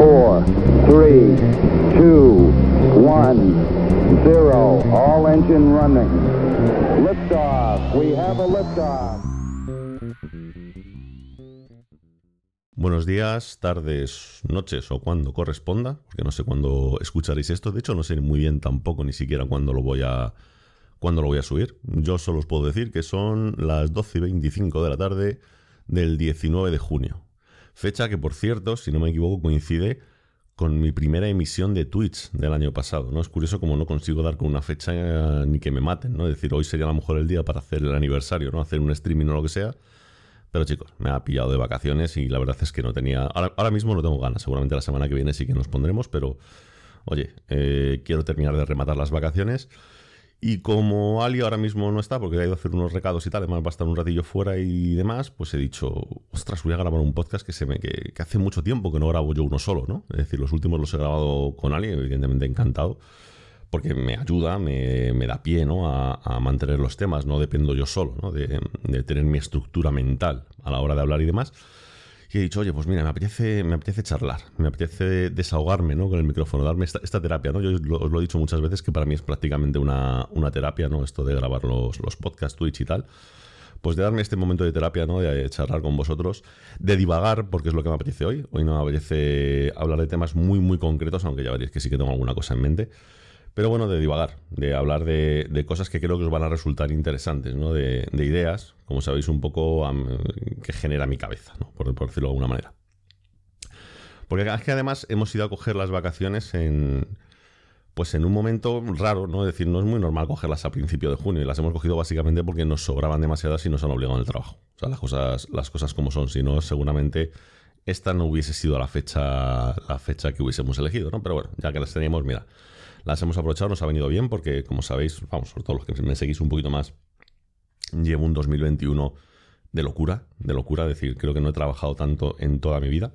four, three, two, one, zero. All engine running. Liftoff. We have a liftoff. Buenos días, tardes, noches o cuando corresponda, porque no sé cuándo escucharéis esto. De hecho, no sé muy bien tampoco ni siquiera cuándo lo voy a cuándo lo voy a subir. Yo solo os puedo decir que son las 12 y 25 de la tarde del 19 de junio. Fecha que, por cierto, si no me equivoco, coincide con mi primera emisión de Twitch del año pasado. ¿no? Es curioso como no consigo dar con una fecha eh, ni que me maten, ¿no? Es decir, hoy sería a lo mejor el día para hacer el aniversario, ¿no? Hacer un streaming o lo que sea pero chicos, me ha pillado de vacaciones y la verdad es que no tenía. Ahora, mismo no tengo ganas. Seguramente la semana que viene sí que nos pondremos, pero oye, eh, quiero terminar de rematar las vacaciones. Y como Ali ahora mismo no está, porque ha ido a hacer unos recados y tal, además va a estar un ratillo fuera y demás, pues he dicho, ostras, voy a grabar un podcast que se que hace mucho tiempo que no grabo yo uno solo, ¿no? Es decir, los últimos los he grabado con Ali, evidentemente encantado porque me ayuda, me, da pie ¿no? a, mantener los temas, no dependo yo solo ¿no? de, tener mi estructura mental a la hora de hablar y demás. Y he dicho, oye, pues mira, me apetece, me apetece charlar, me apetece desahogarme ¿no? con el micrófono, darme esta, terapia. ¿no? Yo os lo he dicho muchas veces que para mí es prácticamente una, terapia, ¿no? esto de grabar los, los podcasts, Twitch y tal pues de darme este momento de terapia, ¿no? De charlar con vosotros, de divagar, porque es lo que me apetece hoy. Hoy no me apetece hablar de temas muy, muy concretos, aunque ya veréis que sí que tengo alguna cosa en mente. Pero bueno, de divagar, de hablar de, cosas que creo que os van a resultar interesantes, ¿no? De, ideas, como sabéis, un poco que genera mi cabeza, ¿no? por, decirlo de alguna manera. Porque es que además hemos ido a coger las vacaciones en, pues en un momento raro, ¿no? Es decir, no es muy normal cogerlas a principio de junio y las hemos cogido básicamente porque nos sobraban demasiadas y nos han obligado en el trabajo. O sea, las cosas, las cosas como son, si no, seguramente esta no hubiese sido la fecha, la fecha que hubiésemos elegido, ¿no? Pero bueno, ya que las teníamos, mira, las hemos aprovechado, nos ha venido bien porque, como sabéis, vamos, sobre todo los que me seguís un poquito más, llevo un 2021 de locura, de locura, es decir, creo que no he trabajado tanto en toda mi vida.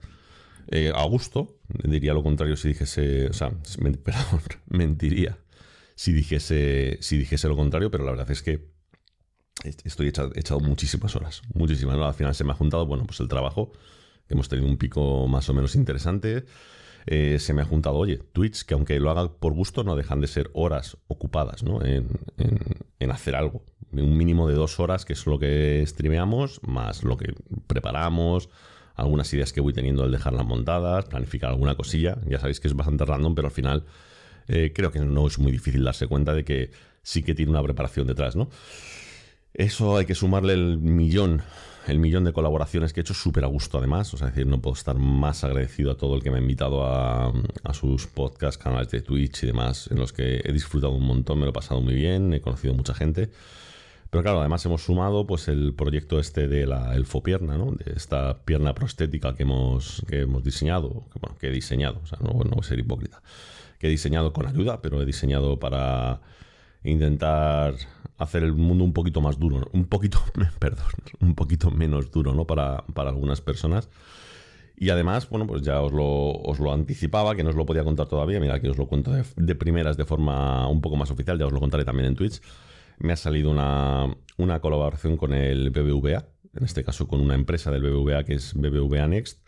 Eh, a gusto, diría lo contrario si dijese, o sea, mentiría si dijese, si dijese lo contrario, pero la verdad es que estoy echado, echado muchísimas horas, muchísimas. Al final se me ha juntado, bueno, pues el trabajo, hemos tenido un pico más o menos interesante. Eh, se me ha juntado, oye, tweets que aunque lo haga por gusto, no dejan de ser horas ocupadas ¿no? en, hacer algo. Un mínimo de dos horas, que es lo que streameamos, más lo que preparamos, algunas ideas que voy teniendo al dejarlas montadas, planificar alguna cosilla. Ya sabéis que es bastante random, pero al final eh, creo que no es muy difícil darse cuenta de que sí que tiene una preparación detrás, ¿no? Eso hay que sumarle el millón el millón de colaboraciones que he hecho súper a gusto además. O sea, decir, no puedo estar más agradecido a todo el que me ha invitado a, sus podcasts, canales de Twitch y demás, en los que he disfrutado un montón, me lo he pasado muy bien, he conocido mucha gente. Pero claro, además hemos sumado pues el proyecto este de la elfopierna, ¿no? De esta pierna prostética que hemos, que hemos diseñado, que, bueno, que he diseñado, o sea, no voy a ser hipócrita, que he diseñado con ayuda, pero he diseñado para intentar hacer el mundo un poquito más duro, un poquito, perdón, un poquito menos duro, ¿no? Para, algunas personas. Y además, bueno, pues ya os lo, os lo, anticipaba, que no os lo podía contar todavía. Mira, que os lo cuento de, primeras de forma un poco más oficial, ya os lo contaré también en Twitch. Me ha salido una, una colaboración con el BBVA, en este caso con una empresa del BBVA que es BBVA Next,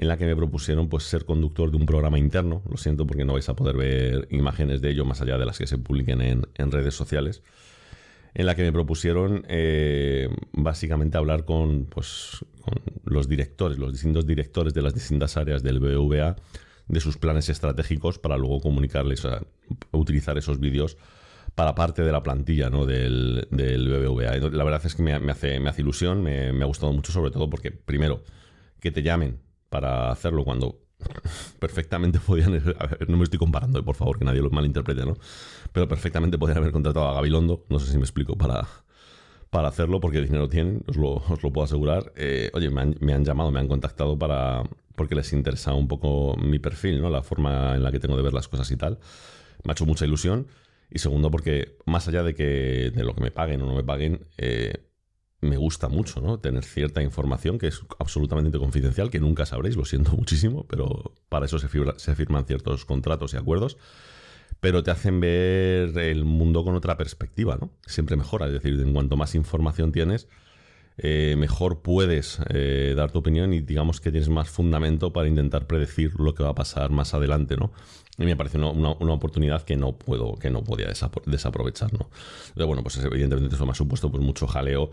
en la que me propusieron pues ser conductor de un programa interno. Lo siento porque no vais a poder ver imágenes de ello más allá de las que se publiquen en, en redes sociales en la que me propusieron eh, básicamente hablar con, pues, con los directores, los distintos directores de las distintas áreas del BBVA, de sus planes estratégicos para luego comunicarles, o sea, utilizar esos vídeos para parte de la plantilla ¿no? del, del BBVA. La verdad es que me, hace, me hace ilusión, me ha gustado mucho, sobre todo porque, primero, que te llamen para hacerlo cuando perfectamente podían. A no me estoy comparando, eh, por favor, que nadie lo malinterprete, ¿no? Pero perfectamente podían haber contratado a Gabilondo, no sé si me explico, para, para hacerlo, porque dinero tienen, os lo, os lo puedo asegurar. Eh, oye, me han, me han, llamado, me han contactado para porque les interesa un poco mi perfil, ¿no? La forma en la que tengo de ver las cosas y tal. Me ha hecho mucha ilusión. Y segundo, porque más allá de que de lo que me paguen o no me paguen, eh, me gusta mucho, ¿no? Tener cierta información que es absolutamente confidencial, que nunca sabréis, lo siento muchísimo, pero para eso se, firman ciertos contratos y acuerdos, pero te hacen ver el mundo con otra perspectiva, ¿no? Siempre mejora, es decir, en cuanto más información tienes, eh, mejor puedes eh, dar tu opinión y digamos que tienes más fundamento para intentar predecir lo que va a pasar más adelante, ¿no? Y me parece una, oportunidad que no puedo, que no podía desaprovechar, ¿no? Entonces, bueno, pues evidentemente eso me ha supuesto pues, mucho jaleo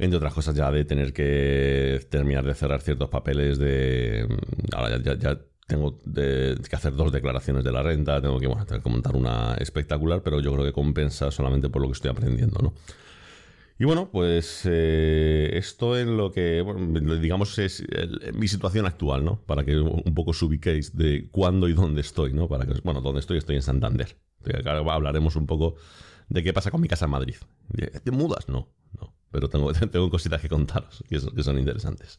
entre otras cosas ya de tener que terminar de cerrar ciertos papeles de... Ahora ya, tengo que hacer dos declaraciones de la renta, tengo que, bueno, montar una espectacular, pero yo creo que compensa solamente por lo que estoy aprendiendo, ¿no? Y bueno, pues eh, esto en lo que, digamos, es mi situación actual, ¿no? Para que un poco os ubiquéis de cuándo y dónde estoy, ¿no? Para que, bueno, dónde estoy, estoy en Santander. Ahora hablaremos un poco de qué pasa con mi casa en Madrid. ¿Te mudas? No. Pero tengo, tengo cositas que contaros que son interesantes.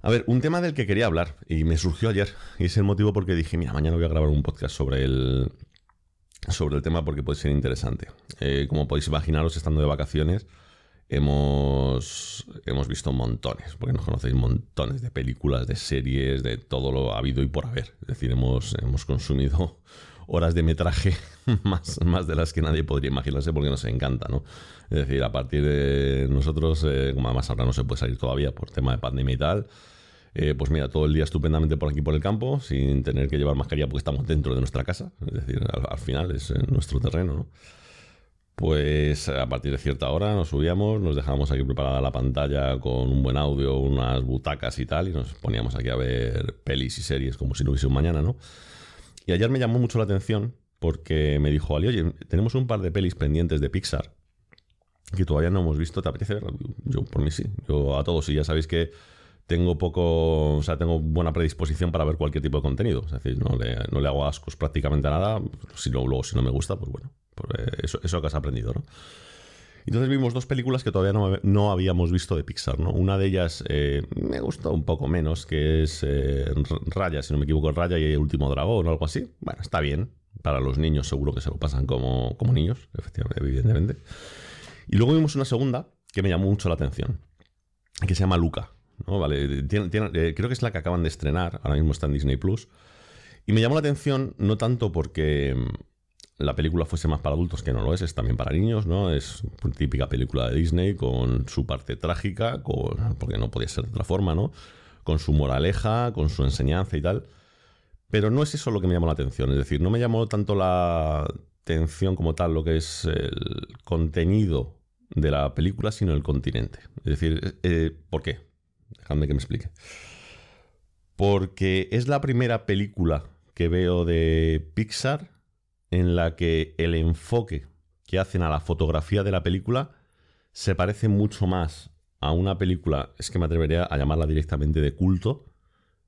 A ver, un tema del que quería hablar y me surgió ayer y es el motivo porque dije, mira, mañana voy a grabar un podcast sobre el, sobre el tema porque puede ser interesante. Eh, como podéis imaginaros, estando de vacaciones, hemos, hemos visto montones, porque nos conocéis montones de películas, de series, de todo lo habido y por haber. Es decir, hemos, hemos consumido horas de metraje más, más de las que nadie podría imaginarse porque nos encanta, ¿no? Es decir, a partir de nosotros, eh, como además ahora no se puede salir todavía por tema de pandemia y tal, eh, pues mira, todo el día estupendamente por aquí por el campo, sin tener que llevar mascarilla porque estamos dentro de nuestra casa, es decir, al, final es nuestro terreno, ¿no? Pues a partir de cierta hora nos subíamos, nos dejábamos aquí preparada la pantalla con un buen audio, unas butacas y tal, y nos poníamos aquí a ver pelis y series como si no hubiese un mañana, ¿no? Y ayer me llamó mucho la atención porque me dijo Ali, oye, tenemos un par de pelis pendientes de Pixar que todavía no hemos visto, ¿te apetece ver? Yo por mí sí, yo a todos, y ya sabéis que tengo poco, o sea, tengo buena predisposición para ver cualquier tipo de contenido, es decir, no le, no le hago ascos prácticamente a nada, si no, luego si no me gusta, pues bueno, pues eh, eso, eso que has aprendido, ¿no? Entonces vimos dos películas que todavía no, habíamos visto de Pixar, ¿no? Una de ellas eh, me gustó un poco menos, que es eh, Raya, si no me equivoco, Raya y el último dragón o algo así. Bueno, está bien. Para los niños seguro que se lo pasan como, como niños, efectivamente, evidentemente. Y luego vimos una segunda que me llamó mucho la atención, que se llama Luca. ¿no? Vale, eh, creo que es la que acaban de estrenar, ahora mismo está en Disney Plus. Y me llamó la atención no tanto porque la película fuese más para adultos, que no lo es, es también para niños, ¿no? Es típica película de Disney con su parte trágica, con, porque no podía ser de otra forma, ¿no? Con su moraleja, con su enseñanza y tal. Pero no es eso lo que me llamó la atención, es decir, no me llamó tanto la atención como tal lo que es el contenido de la película, sino el continente. Es decir, eh, ¿por qué? Dejadme que me explique. Porque es la primera película que veo de Pixar en la que el enfoque que hacen a la fotografía de la película se parece mucho más a una película, es que me atrevería a llamarla directamente de culto,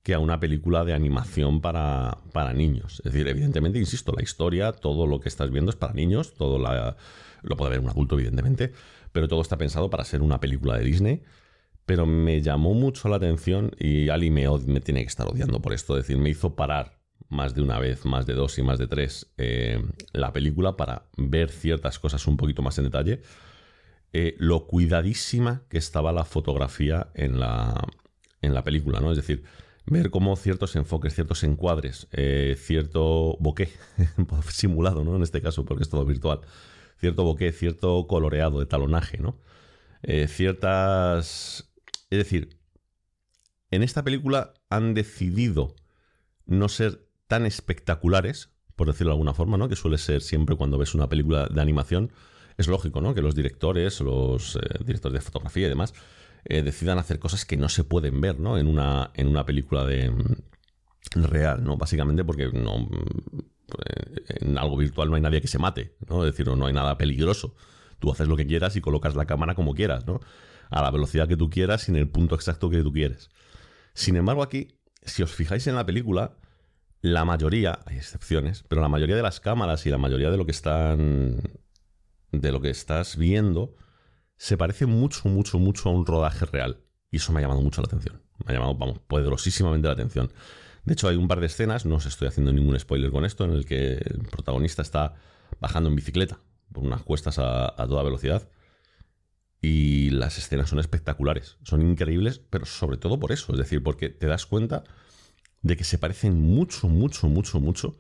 que a una película de animación para, para niños. Es decir, evidentemente, insisto, la historia, todo lo que estás viendo es para niños, todo lo puede ver un adulto, evidentemente, pero todo está pensado para ser una película de Disney. Pero me llamó mucho la atención y Ali me, me tiene que estar odiando por esto. Es decir, me hizo parar más de una vez, más de dos y más de tres eh, la película para ver ciertas cosas un poquito más en detalle. Eh, lo cuidadísima que estaba la fotografía en la, en la película, ¿no? Es decir, ver cómo ciertos enfoques, ciertos encuadres, eh, cierto bokeh, simulado, ¿no? En este caso, porque es todo virtual, cierto bokeh, cierto coloreado de talonaje, ¿no? ciertas... Es decir, en esta película han decidido no ser tan espectaculares, por decirlo de alguna forma, ¿no? Que suele ser siempre cuando ves una película de animación. Es lógico, ¿no? Que los directores, los eh, directores de fotografía y demás, eh, decidan hacer cosas que no se pueden ver, ¿no? En una, en una película de mm, real, ¿no? Básicamente porque no mm, en algo virtual no hay nadie que se mate, ¿no? Es decir, no hay nada peligroso. Tú haces lo que quieras y colocas la cámara como quieras, ¿no? A la velocidad que tú quieras y en el punto exacto que tú quieres. Sin embargo, aquí, si os fijáis en la película, la mayoría, hay excepciones, pero la mayoría de las cámaras y la mayoría de lo que están. de lo que estás viendo, se parece mucho, mucho, mucho a un rodaje real. Y eso me ha llamado mucho la atención. Me ha llamado, vamos, poderosísimamente la atención. De hecho, hay un par de escenas, no os estoy haciendo ningún spoiler con esto, en el que el protagonista está bajando en bicicleta por unas cuestas a, a toda velocidad. Y las escenas son espectaculares, son increíbles, pero sobre todo por eso, es decir, porque te das cuenta de que se parecen mucho, mucho, mucho, mucho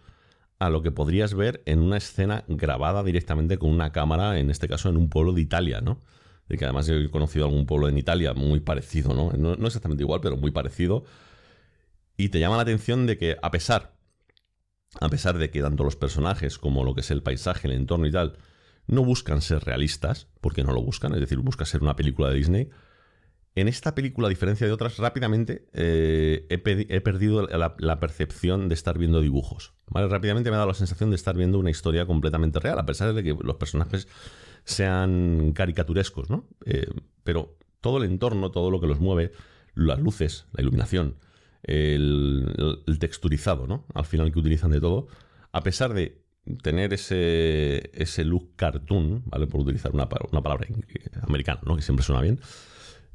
a lo que podrías ver en una escena grabada directamente con una cámara, en este caso en un pueblo de Italia, ¿no? de que además he conocido algún pueblo en Italia muy parecido, ¿no? ¿no? No exactamente igual, pero muy parecido. Y te llama la atención de que a pesar, a pesar de que tanto los personajes como lo que es el paisaje, el entorno y tal, no buscan ser realistas, porque no lo buscan, es decir, busca ser una película de Disney, en esta película, a diferencia de otras, rápidamente eh, he, perdido la, percepción de estar viendo dibujos. Rápidamente me ha dado la sensación de estar viendo una historia completamente real, a pesar de que los personajes sean caricaturescos, ¿no? Eh, pero todo el entorno, todo lo que los mueve, las luces, la iluminación, el, texturizado, ¿no? Al final que utilizan de todo, a pesar de tener ese, ese look cartoon, ¿vale? Por utilizar una, una palabra americana, ¿no? Que siempre suena bien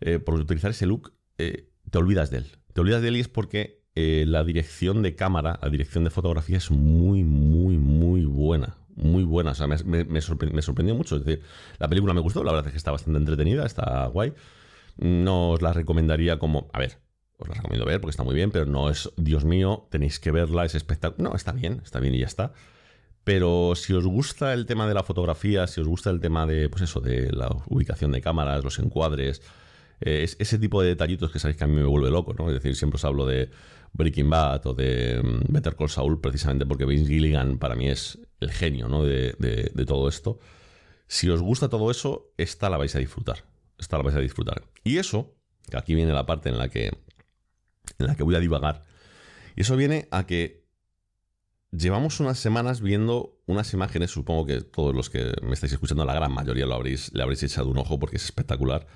eh, por utilizar ese look, eh, te olvidas de él. Te olvidas de él y es porque eh, la dirección de cámara, la dirección de fotografía es muy, muy, muy buena. Muy buena. O sea, me, sorprendió, mucho. Es decir, la película me gustó, la verdad es que está bastante entretenida, está guay. No os la recomendaría como. A ver, os la recomiendo ver porque está muy bien, pero no es, Dios mío, tenéis que verla, es espectacular. No, está bien, está bien y ya está. Pero si os gusta el tema de la fotografía, si os gusta el tema de, pues eso, de la ubicación de cámaras, los encuadres, eh, es ese tipo de detallitos que sabéis que a mí me vuelve loco, ¿no? Es decir, siempre os hablo de Breaking Bad o de mm, Better Call Saul precisamente porque Vince Gilligan para mí es el genio, ¿no? De, todo esto. Si os gusta todo eso, esta la vais a disfrutar. Esta la vais a disfrutar. Y eso, que aquí viene la parte en la que, en la que voy a divagar, y eso viene a que llevamos unas semanas viendo unas imágenes, supongo que todos los que me estáis escuchando, la gran mayoría lo habréis, le habréis echado un ojo porque es espectacular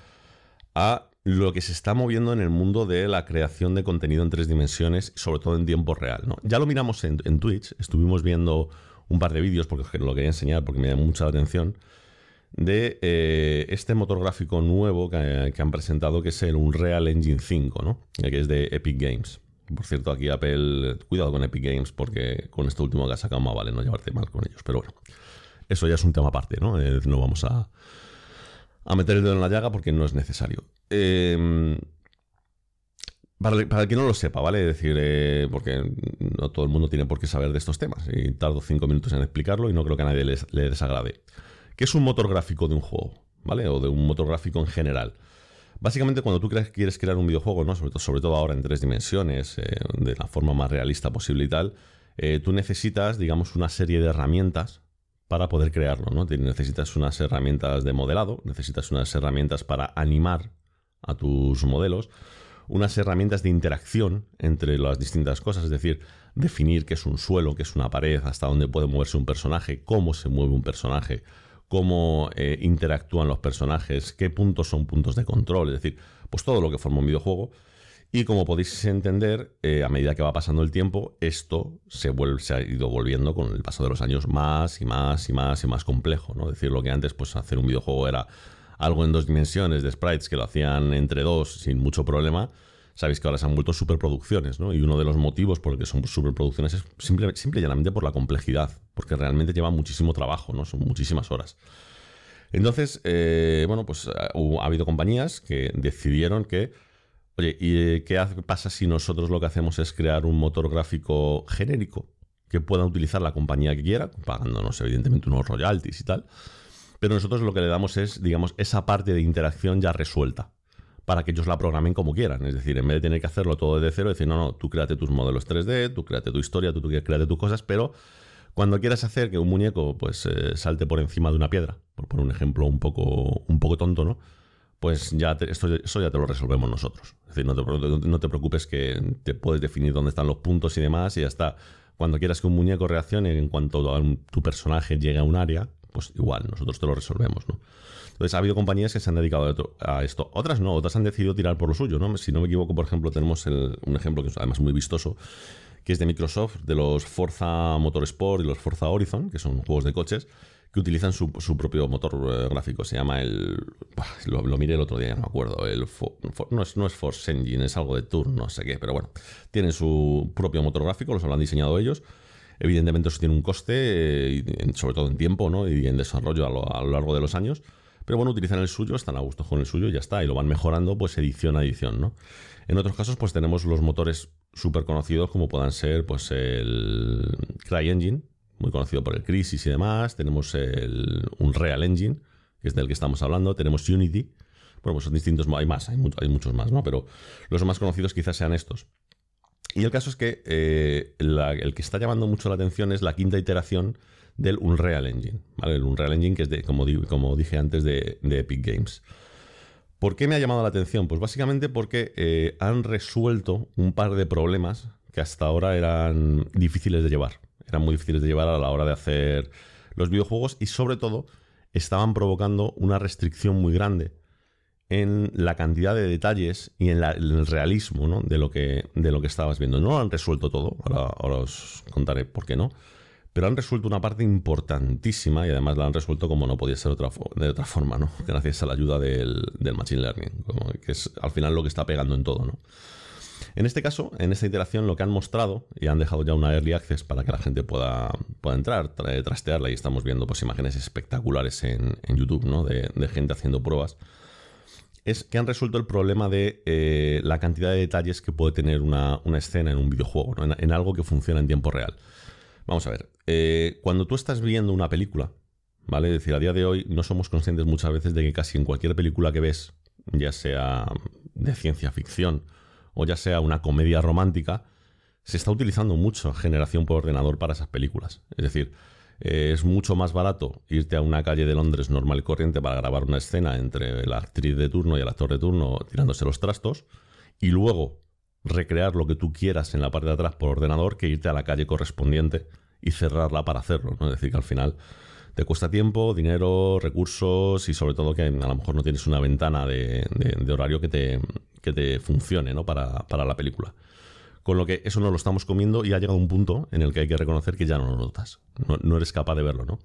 a lo que se está moviendo en el mundo de la creación de contenido en tres dimensiones, sobre todo en tiempo real. Ya lo miramos en, Twitch, estuvimos viendo un par de vídeos, porque lo quería enseñar porque me llamó mucha atención, de eh, este motor gráfico nuevo que, han presentado, que es el Unreal Engine 5, ¿no? que es de Epic Games. Por cierto, aquí Apple, cuidado con Epic Games, porque con este último que ha sacado más vale no llevarte mal con ellos. Pero bueno, eso ya es un tema aparte, ¿no? Eh, no vamos a, a meter el dedo en la llaga porque no es necesario. Em, para, el que no lo sepa, ¿vale? Es decir, eh, porque no todo el mundo tiene por qué saber de estos temas. Y tardo cinco minutos en explicarlo y no creo que a nadie le desagrade. ¿Qué es un motor gráfico de un juego? ¿Vale? O de un motor gráfico en general. Básicamente, cuando tú quieres crear un videojuego, ¿no? sobre, todo, ahora en tres dimensiones, eh, de la forma más realista posible y tal, eh, tú necesitas, digamos, una serie de herramientas para poder crearlo. ¿no? Necesitas unas herramientas de modelado, necesitas unas herramientas para animar a tus modelos, unas herramientas de interacción entre las distintas cosas, es decir, definir qué es un suelo, qué es una pared, hasta dónde puede moverse un personaje, cómo se mueve un personaje, cómo eh, interactúan los personajes, qué puntos son puntos de control, es decir, pues todo lo que forma un videojuego. Y como podéis entender, eh, a medida que va pasando el tiempo, esto se, vuelve, ha ido volviendo con el paso de los años más y más y más y más complejo. ¿no? Decir, lo que antes, pues hacer un videojuego era algo en dos dimensiones de sprites que lo hacían entre dos sin mucho problema. Sabéis que ahora se han vuelto superproducciones, ¿no? Y uno de los motivos por el que son superproducciones es simple, simple y llanamente por la complejidad, porque realmente lleva muchísimo trabajo, ¿no? Son muchísimas horas. Entonces, eh, bueno, pues ha habido compañías que decidieron que Oye, ¿y eh, qué pasa si nosotros lo que hacemos es crear un motor gráfico genérico que pueda utilizar la compañía que quiera, pagándonos evidentemente unos royalties y tal? Pero nosotros lo que le damos es, digamos, esa parte de interacción ya resuelta para que ellos la programen como quieran. Es decir, en vez de tener que hacerlo todo desde cero, decir, no, no, tú créate tus modelos 3D, tú créate tu historia, tú, tú créate tus cosas, pero cuando quieras hacer que un muñeco pues eh, salte por encima de una piedra, por poner un ejemplo un poco, un poco tonto, ¿no? Pues ya esto, eso ya te lo resolvemos nosotros. Es decir, no te, no te, preocupes que te puedes definir dónde están los puntos y demás y ya está. Cuando quieras que un muñeco reaccione en cuanto a tu personaje llegue a un área, pues igual, nosotros te lo resolvemos, ¿no? Entonces ha habido compañías que se han dedicado a esto. Otras no, otras han decidido tirar por lo suyo, ¿no? Si no me equivoco, por ejemplo, tenemos un ejemplo que es además muy vistoso, que es de Microsoft, de los Forza Motorsport y los Forza Horizon, que son juegos de coches, que utilizan su, propio motor eh, gráfico. Se llama el. Lo, miré el otro día, no me acuerdo. El no, es, no es Force Engine, es algo de Turn, no sé qué, pero bueno. Tienen su propio motor gráfico, los han diseñado ellos. Evidentemente, eso tiene un coste, eh, sobre todo en tiempo ¿no? y en desarrollo a lo, a lo, largo de los años. Pero bueno, utilizan el suyo, están a gusto con el suyo y ya está. Y lo van mejorando, pues edición a edición, ¿no? En otros casos, pues tenemos los motores súper conocidos, como puedan ser, pues el CryEngine, muy conocido por el Crisis y demás. Tenemos el Unreal Engine, que es del que estamos hablando, tenemos Unity, bueno, pues son distintos, hay más, hay, muchos más, ¿no? Pero los más conocidos quizás sean estos. Y el caso es que eh, el que está llamando mucho la atención es la quinta iteración del Unreal Engine, ¿vale? El Unreal Engine que es, de, como, como dije antes, de, Epic Games. ¿Por qué me ha llamado la atención? Pues básicamente porque eh, han resuelto un par de problemas que hasta ahora eran difíciles de llevar. Eran muy difíciles de llevar a la hora de hacer los videojuegos y sobre todo estaban provocando una restricción muy grande en la cantidad de detalles y en, el realismo de, lo que, de lo que estabas viendo. No lo han resuelto todo, ahora, os contaré por qué no, pero han resuelto una parte importantísima y además la han resuelto como no podía ser de otra forma, ¿no? gracias a la ayuda del, Machine Learning, que es al final lo que está pegando en todo. ¿no? En este caso, en esta iteración, lo que han mostrado, y han dejado ya una early access para que la gente pueda, pueda entrar, trastearla, y estamos viendo pues, imágenes espectaculares en, YouTube, ¿no? de gente haciendo pruebas es que han resuelto el problema de eh, la cantidad de detalles que puede tener una, escena en un videojuego, en, algo que funciona en tiempo real. Vamos a ver, eh, cuando tú estás viendo una película, ¿vale? Es decir, a día de hoy no somos conscientes muchas veces de que casi en cualquier película que ves, ya sea de ciencia ficción o ya sea una comedia romántica, se está utilizando mucho generación por ordenador para esas películas. Es decir, eh, es mucho más barato irte a una calle de Londres normal y corriente para grabar una escena entre la actriz de turno y el actor de turno tirándose los trastos y luego recrear lo que tú quieras en la parte de atrás por ordenador que irte a la calle correspondiente y cerrarla para hacerlo. ¿no? Es decir, que al final te cuesta tiempo, dinero, recursos y sobre todo que a lo mejor no tienes una ventana de, horario que te, que te funcione ¿no? para, para la película. Con lo que eso no lo estamos comiendo y ha llegado un punto en el que hay que reconocer que ya no lo notas. No, eres capaz de verlo, ¿no?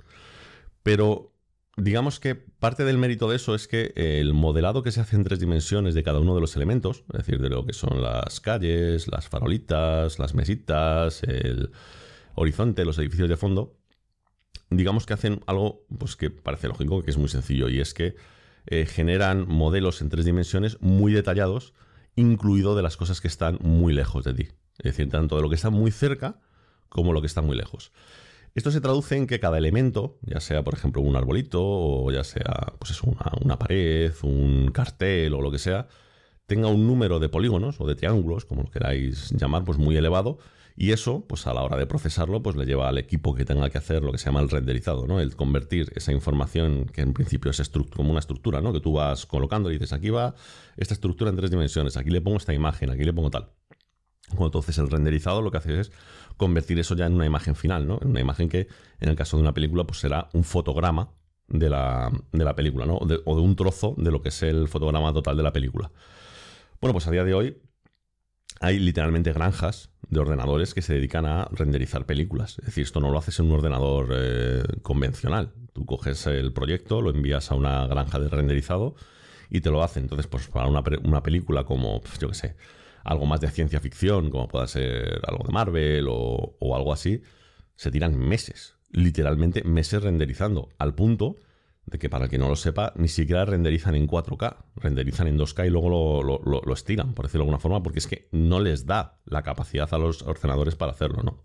Pero digamos que parte del mérito de eso es que el modelado que se hace en tres dimensiones de cada uno de los elementos, es decir, de lo que son las calles, las farolitas, las mesitas, el horizonte, los edificios de fondo, digamos que hacen algo pues, que parece lógico, que es muy sencillo, y es que eh, generan modelos en tres dimensiones muy detallados incluido de las cosas que están muy lejos de ti. Es decir, tanto de lo que está muy cerca como lo que está muy lejos. Esto se traduce en que cada elemento, ya sea por ejemplo un arbolito o ya sea pues una, una pared, un cartel o lo que sea, tenga un número de polígonos o de triángulos, como lo queráis llamar, pues muy elevado, y eso, pues a la hora de procesarlo, pues le lleva al equipo que tenga que hacer lo que se llama el renderizado, ¿no? El convertir esa información que en principio es como una estructura, ¿no? Que tú vas colocando y dices, aquí va esta estructura en tres dimensiones, aquí le pongo esta imagen, aquí le pongo tal. entonces el renderizado lo que hace es convertir eso ya en una imagen final, ¿no? En una imagen que, en el caso de una película, pues será un fotograma de la, película, ¿no? o de un trozo de lo que es el fotograma total de la película. Bueno, pues a día de hoy hay literalmente granjas de ordenadores que se dedican a renderizar películas. Es decir, esto no lo haces en un ordenador eh, convencional. Tú coges el proyecto, lo envías a una granja de renderizado y te lo hacen. Entonces, pues para una, película como, pues, yo qué sé, algo más de ciencia ficción, como pueda ser algo de Marvel o, o algo así, se tiran meses, literalmente meses renderizando, al punto de que para el que no lo sepa, ni siquiera renderizan en 4K, renderizan en 2K y luego lo, estiran, por decirlo de alguna forma, porque es que no les da la capacidad a los ordenadores para hacerlo, ¿no?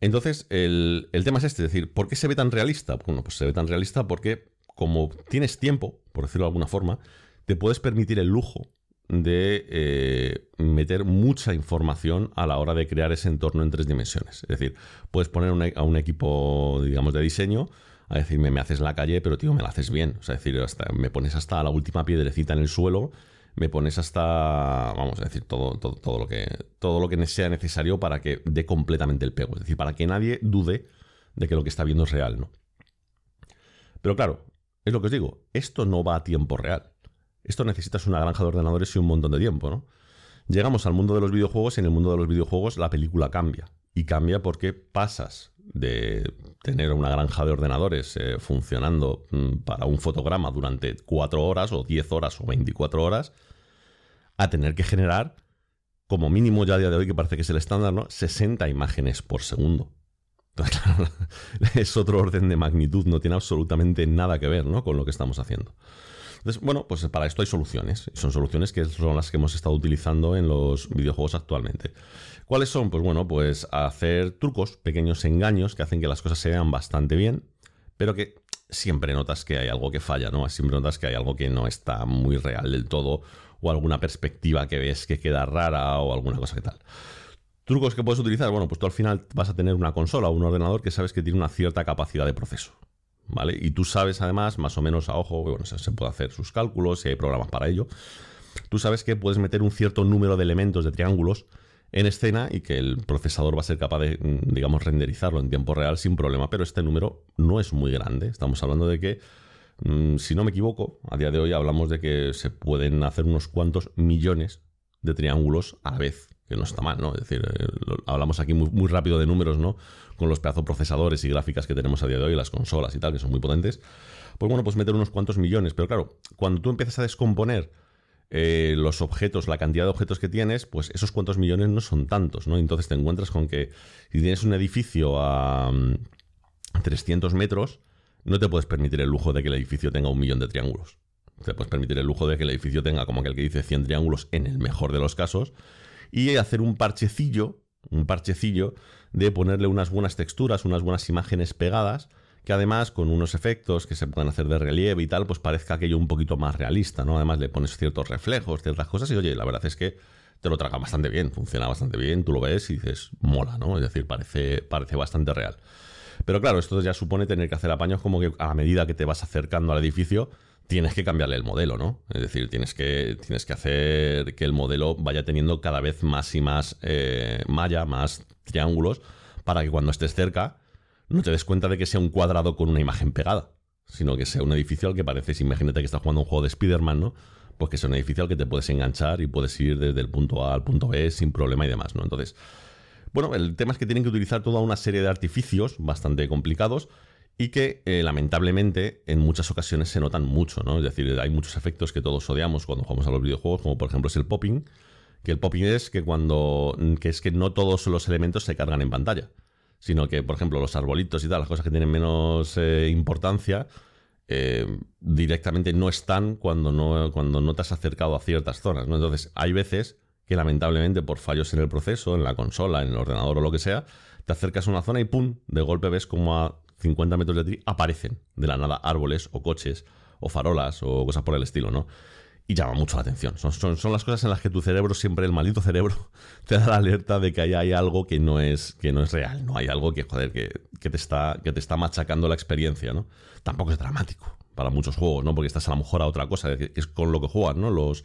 Entonces, el, tema es este, es decir, ¿por qué se ve tan realista? Bueno, pues se ve tan realista porque como tienes tiempo, por decirlo de alguna forma, te puedes permitir el lujo de eh, meter mucha información a la hora de crear ese entorno en tres dimensiones. Es decir, puedes poner a un equipo, digamos, de diseño, a decirme, me haces la calle, pero tío, me la haces bien. O sea, decir, hasta, me pones hasta la última piedrecita en el suelo, me pones hasta, vamos a decir, todo, todo, todo, lo, que, todo lo que sea necesario para que dé completamente el pego. Es decir, para que nadie dude de que lo que está viendo es real, ¿no? Pero claro, es lo que os digo, esto no va a tiempo real. Esto necesitas una granja de ordenadores y un montón de tiempo, ¿no? Llegamos al mundo de los videojuegos y en el mundo de los videojuegos la película cambia. Y cambia porque pasas de tener una granja de ordenadores eh, funcionando mm, para un fotograma durante 4 horas o 10 horas o 24 horas a tener que generar, como mínimo ya a día de hoy, que parece que es el estándar, ¿no? 60 imágenes por segundo. es otro orden de magnitud, no tiene absolutamente nada que ver ¿no? con lo que estamos haciendo. Bueno, pues para esto hay soluciones. Son soluciones que son las que hemos estado utilizando en los videojuegos actualmente. ¿Cuáles son? Pues bueno, pues hacer trucos, pequeños engaños que hacen que las cosas se vean bastante bien, pero que siempre notas que hay algo que falla, ¿no? Siempre notas que hay algo que no está muy real del todo, o alguna perspectiva que ves que queda rara, o alguna cosa que tal. Trucos que puedes utilizar, bueno, pues tú al final vas a tener una consola o un ordenador que sabes que tiene una cierta capacidad de proceso. ¿Vale? Y tú sabes además, más o menos a ojo, bueno, se puede hacer sus cálculos, si hay programas para ello. Tú sabes que puedes meter un cierto número de elementos de triángulos en escena y que el procesador va a ser capaz de, mm, digamos, renderizarlo en tiempo real sin problema, pero este número no es muy grande. Estamos hablando de que, mm, si no me equivoco, a día de hoy hablamos de que se pueden hacer unos cuantos millones de triángulos a la vez, que no está mal, ¿no? Es decir, eh, hablamos aquí muy, rápido de números, ¿no? Con los pedazos procesadores y gráficas que tenemos a día de hoy, las consolas y tal, que son muy potentes. Pues bueno, pues meter unos cuantos millones, pero claro, cuando tú empiezas a descomponer eh, los objetos, la cantidad de objetos que tienes, pues esos cuantos millones no son tantos, ¿no? Entonces te encuentras con que si tienes un edificio a 300 mm, metros, no te puedes permitir el lujo de que el edificio tenga un millón de triángulos. Te puedes permitir el lujo de que el edificio tenga, como aquel que dice, 100 triángulos en el mejor de los casos, y hacer un parchecillo, un parchecillo de ponerle unas buenas texturas, unas buenas imágenes pegadas, que además con unos efectos que se pueden hacer de relieve y tal, pues parezca aquello un poquito más realista, ¿no? Además le pones ciertos reflejos, ciertas cosas y oye, la verdad es que te lo traga bastante bien, funciona bastante bien, tú lo ves y dices, mola, ¿no? Es decir, parece, parece bastante real. Pero claro, esto ya supone tener que hacer apaños como que a medida que te vas acercando al edificio, tienes que cambiarle el modelo, ¿no? Es decir, tienes que, tienes que hacer que el modelo vaya teniendo cada vez más y más eh, malla, más triángulos, para que cuando estés cerca no te des cuenta de que sea un cuadrado con una imagen pegada, sino que sea un edificio al que pareces, imagínate que estás jugando un juego de Spider-Man, ¿no? Pues que sea un edificio al que te puedes enganchar y puedes ir desde el punto A al punto B sin problema y demás, ¿no? Entonces, bueno, el tema es que tienen que utilizar toda una serie de artificios bastante complicados y que eh, lamentablemente en muchas ocasiones se notan mucho, ¿no? Es decir, hay muchos efectos que todos odiamos cuando jugamos a los videojuegos, como por ejemplo es el popping, que el popping es que cuando que es que no todos los elementos se cargan en pantalla sino que, por ejemplo, los arbolitos y tal, las cosas que tienen menos eh, importancia, eh, directamente no están cuando no, cuando no te has acercado a ciertas zonas. ¿no? Entonces, hay veces que lamentablemente por fallos en el proceso, en la consola, en el ordenador o lo que sea, te acercas a una zona y ¡pum! De golpe ves como a 50 metros de ti aparecen de la nada árboles o coches o farolas o cosas por el estilo, ¿no? y llama mucho la atención. Son, son, las cosas en las que tu cerebro, siempre el maldito cerebro, te da la alerta de que ahí hay algo que no es, que no es real, no hay algo que, joder, que, te está, que te está machacando la experiencia, ¿no? Tampoco es dramático para muchos juegos, ¿no? Porque estás a lo mejor a otra cosa, que es con lo que juegan, ¿no? Los,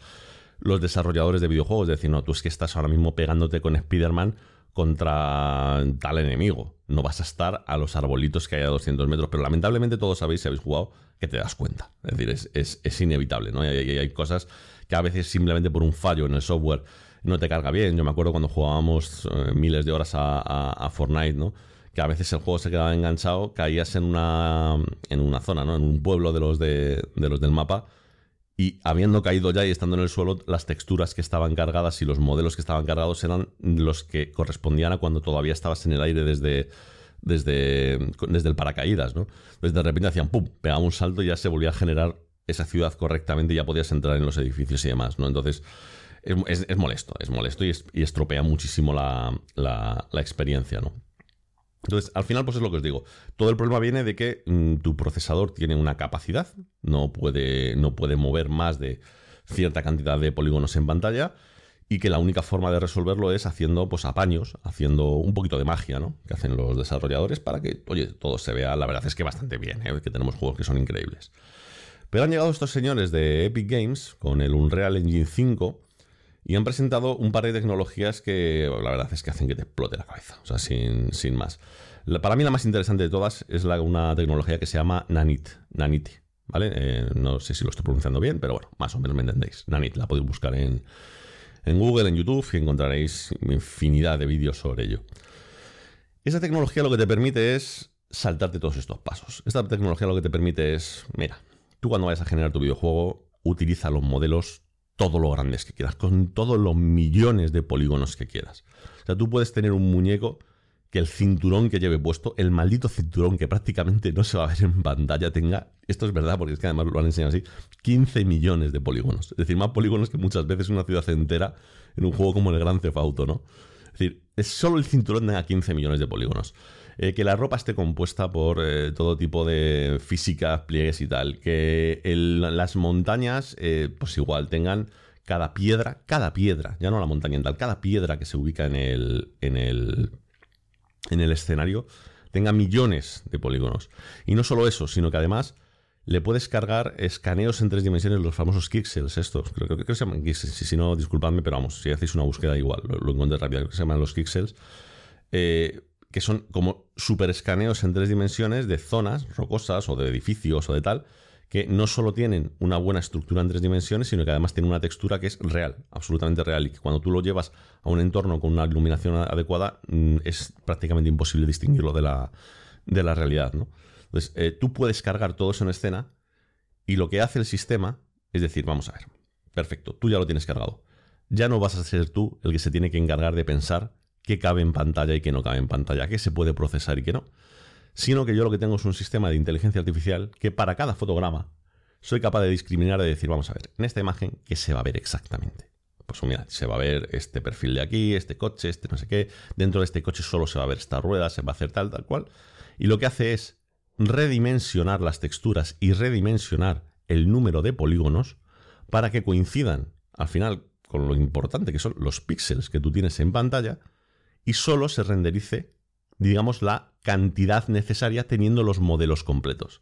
los desarrolladores de videojuegos, es decir, no, tú es que estás ahora mismo pegándote con Spider-Man contra tal enemigo. No vas a estar a los arbolitos que hay a 200 metros, pero lamentablemente todos sabéis, si habéis jugado, que te das cuenta. Es decir, es, inevitable, ¿no? Hay, hay, cosas que a veces simplemente por un fallo en el software no te carga bien. Yo me acuerdo cuando jugábamos eh, miles de horas a, Fortnite, ¿no? Que a veces el juego se quedaba enganchado, caías en una, en una zona, ¿no? En un pueblo de los, de, de los del mapa y habiendo caído ya y estando en el suelo, las texturas que estaban cargadas y los modelos que estaban cargados eran los que correspondían a cuando todavía estabas en el aire desde, desde, desde el paracaídas, ¿no? Entonces de repente hacían pum, pegaba un salto y ya se volvía a generar esa ciudad correctamente y ya podías entrar en los edificios y demás, ¿no? Entonces es, molesto, es molesto y, estropea muchísimo la, la, la experiencia, ¿no? Entonces, al final, pues es lo que os digo. Todo el problema viene de que mm, tu procesador tiene una capacidad, no puede, no puede mover más de cierta cantidad de polígonos en pantalla y que la única forma de resolverlo es haciendo pues apaños, haciendo un poquito de magia, ¿no? Que hacen los desarrolladores para que, oye, todo se vea, la verdad es que bastante bien, ¿eh? que tenemos juegos que son increíbles. Pero han llegado estos señores de Epic Games con el Unreal Engine 5 y han presentado un par de tecnologías que la verdad es que hacen que te explote la cabeza, o sea, sin, sin más. para mí la más interesante de todas es la, una tecnología que se llama Nanit, Nanit, ¿vale? Eh, no sé si lo estoy pronunciando bien, pero bueno, más o menos me entendéis. Nanit, la podéis buscar en, en Google, en YouTube y encontraréis infinidad de vídeos sobre ello. Esa tecnología lo que te permite es saltarte todos estos pasos. Esta tecnología lo que te permite es, mira, tú cuando vayas a generar tu videojuego, utiliza los modelos todo lo grandes que quieras, con todos los millones de polígonos que quieras. O sea, tú puedes tener un muñeco que el cinturón que lleve puesto, el maldito cinturón que prácticamente no se va a ver en pantalla, tenga, esto es verdad porque es que además lo han enseñado así, 15 millones de polígonos. Es decir, más polígonos que muchas veces una ciudad entera en un juego como el Gran Theft Auto, ¿no? Es decir, es solo el cinturón tenga 15 millones de polígonos. Eh, que la ropa esté compuesta por eh, todo tipo de física, pliegues y tal. Que las montañas, eh, pues igual, tengan cada piedra, cada piedra, ya no la montaña en tal, cada piedra que se ubica en el, en el, en el escenario tenga millones de polígonos. Y no solo eso, sino que además le puedes cargar escaneos en tres dimensiones, los famosos pixels estos. Creo, que se llaman Si, no, disculpadme, pero vamos, si hacéis una búsqueda igual, lo, encontré rápido. Creo que se llaman los pixels. Que son como super escaneos en tres dimensiones de zonas rocosas o de edificios o de tal, que no solo tienen una buena estructura en tres dimensiones, sino que además tienen una textura que es real, absolutamente real, y que cuando tú lo llevas a un entorno con una iluminación adecuada, mm, es prácticamente imposible distinguirlo de la, de la realidad. ¿no? Entonces, eh, tú puedes cargar todo eso en escena y lo que hace el sistema es decir, vamos a ver, perfecto, tú ya lo tienes cargado. Ya no vas a ser tú el que se tiene que encargar de pensar qué cabe en pantalla y qué no cabe en pantalla, qué se puede procesar y qué no. Sino que yo lo que tengo es un sistema de inteligencia artificial que para cada fotograma soy capaz de discriminar, de decir, vamos a ver, en esta imagen, ¿qué se va a ver exactamente? Pues mira, se va a ver este perfil de aquí, este coche, este no sé qué. Dentro de este coche solo se va a ver esta rueda, se va a hacer tal, tal cual. Y lo que hace es redimensionar las texturas y redimensionar el número de polígonos para que coincidan al final con lo importante que son los píxeles que tú tienes en pantalla y solo se renderice, digamos, la cantidad necesaria teniendo los modelos completos.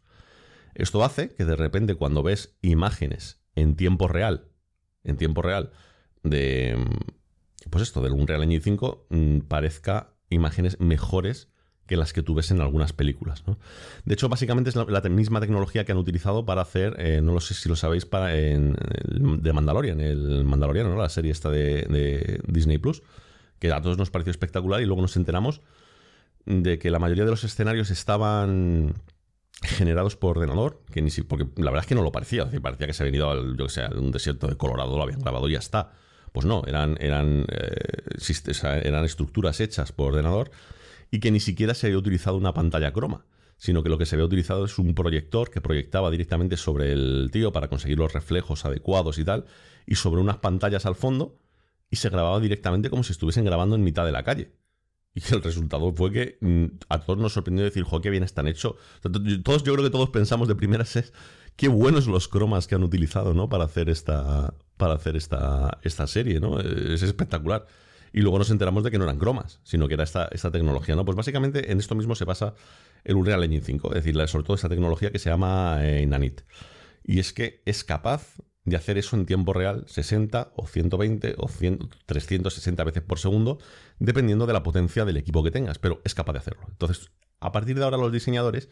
Esto hace que de repente cuando ves imágenes en tiempo real, en tiempo real de pues esto del Unreal Engine 5 mm, parezca imágenes mejores que las que tú ves en algunas películas. De hecho, básicamente es la, misma tecnología que han utilizado para hacer, eh, no lo sé si lo sabéis, para en, de Mandalorian, el Mandaloriano, ¿no? la serie esta de, Disney Plus, que a todos nos pareció espectacular y luego nos enteramos de que la mayoría de los escenarios estaban generados por ordenador, que ni si, porque la verdad es que no lo parecía, parecía que se había venido al, yo que sé, un desierto de Colorado, lo habían grabado y ya está. Pues no, eran, eran, eh, eran estructuras hechas por ordenador y que ni siquiera se había utilizado una pantalla croma, sino que lo que se había utilizado es un proyector que proyectaba directamente sobre el tío para conseguir los reflejos adecuados y tal, y sobre unas pantallas al fondo, y se grababa directamente como si estuviesen grabando en mitad de la calle. Y el resultado fue que mm, a todos nos sorprendió decir, jo, qué bien están hechos. todos, yo creo que todos pensamos de primeras qué buenos los cromas que han utilizado, ¿no? Para hacer esta, para hacer esta, esta serie, ¿no? Es espectacular y luego nos enteramos de que no eran cromas, sino que era esta, esta tecnología, ¿no? Pues básicamente en esto mismo se basa el Unreal Engine 5, es decir, sobre todo esta tecnología que se llama eh, Nanit. Y es que es capaz de hacer eso en tiempo real 60 o 120 o 360 veces por segundo, dependiendo de la potencia del equipo que tengas, pero es capaz de hacerlo. Entonces, a partir de ahora los diseñadores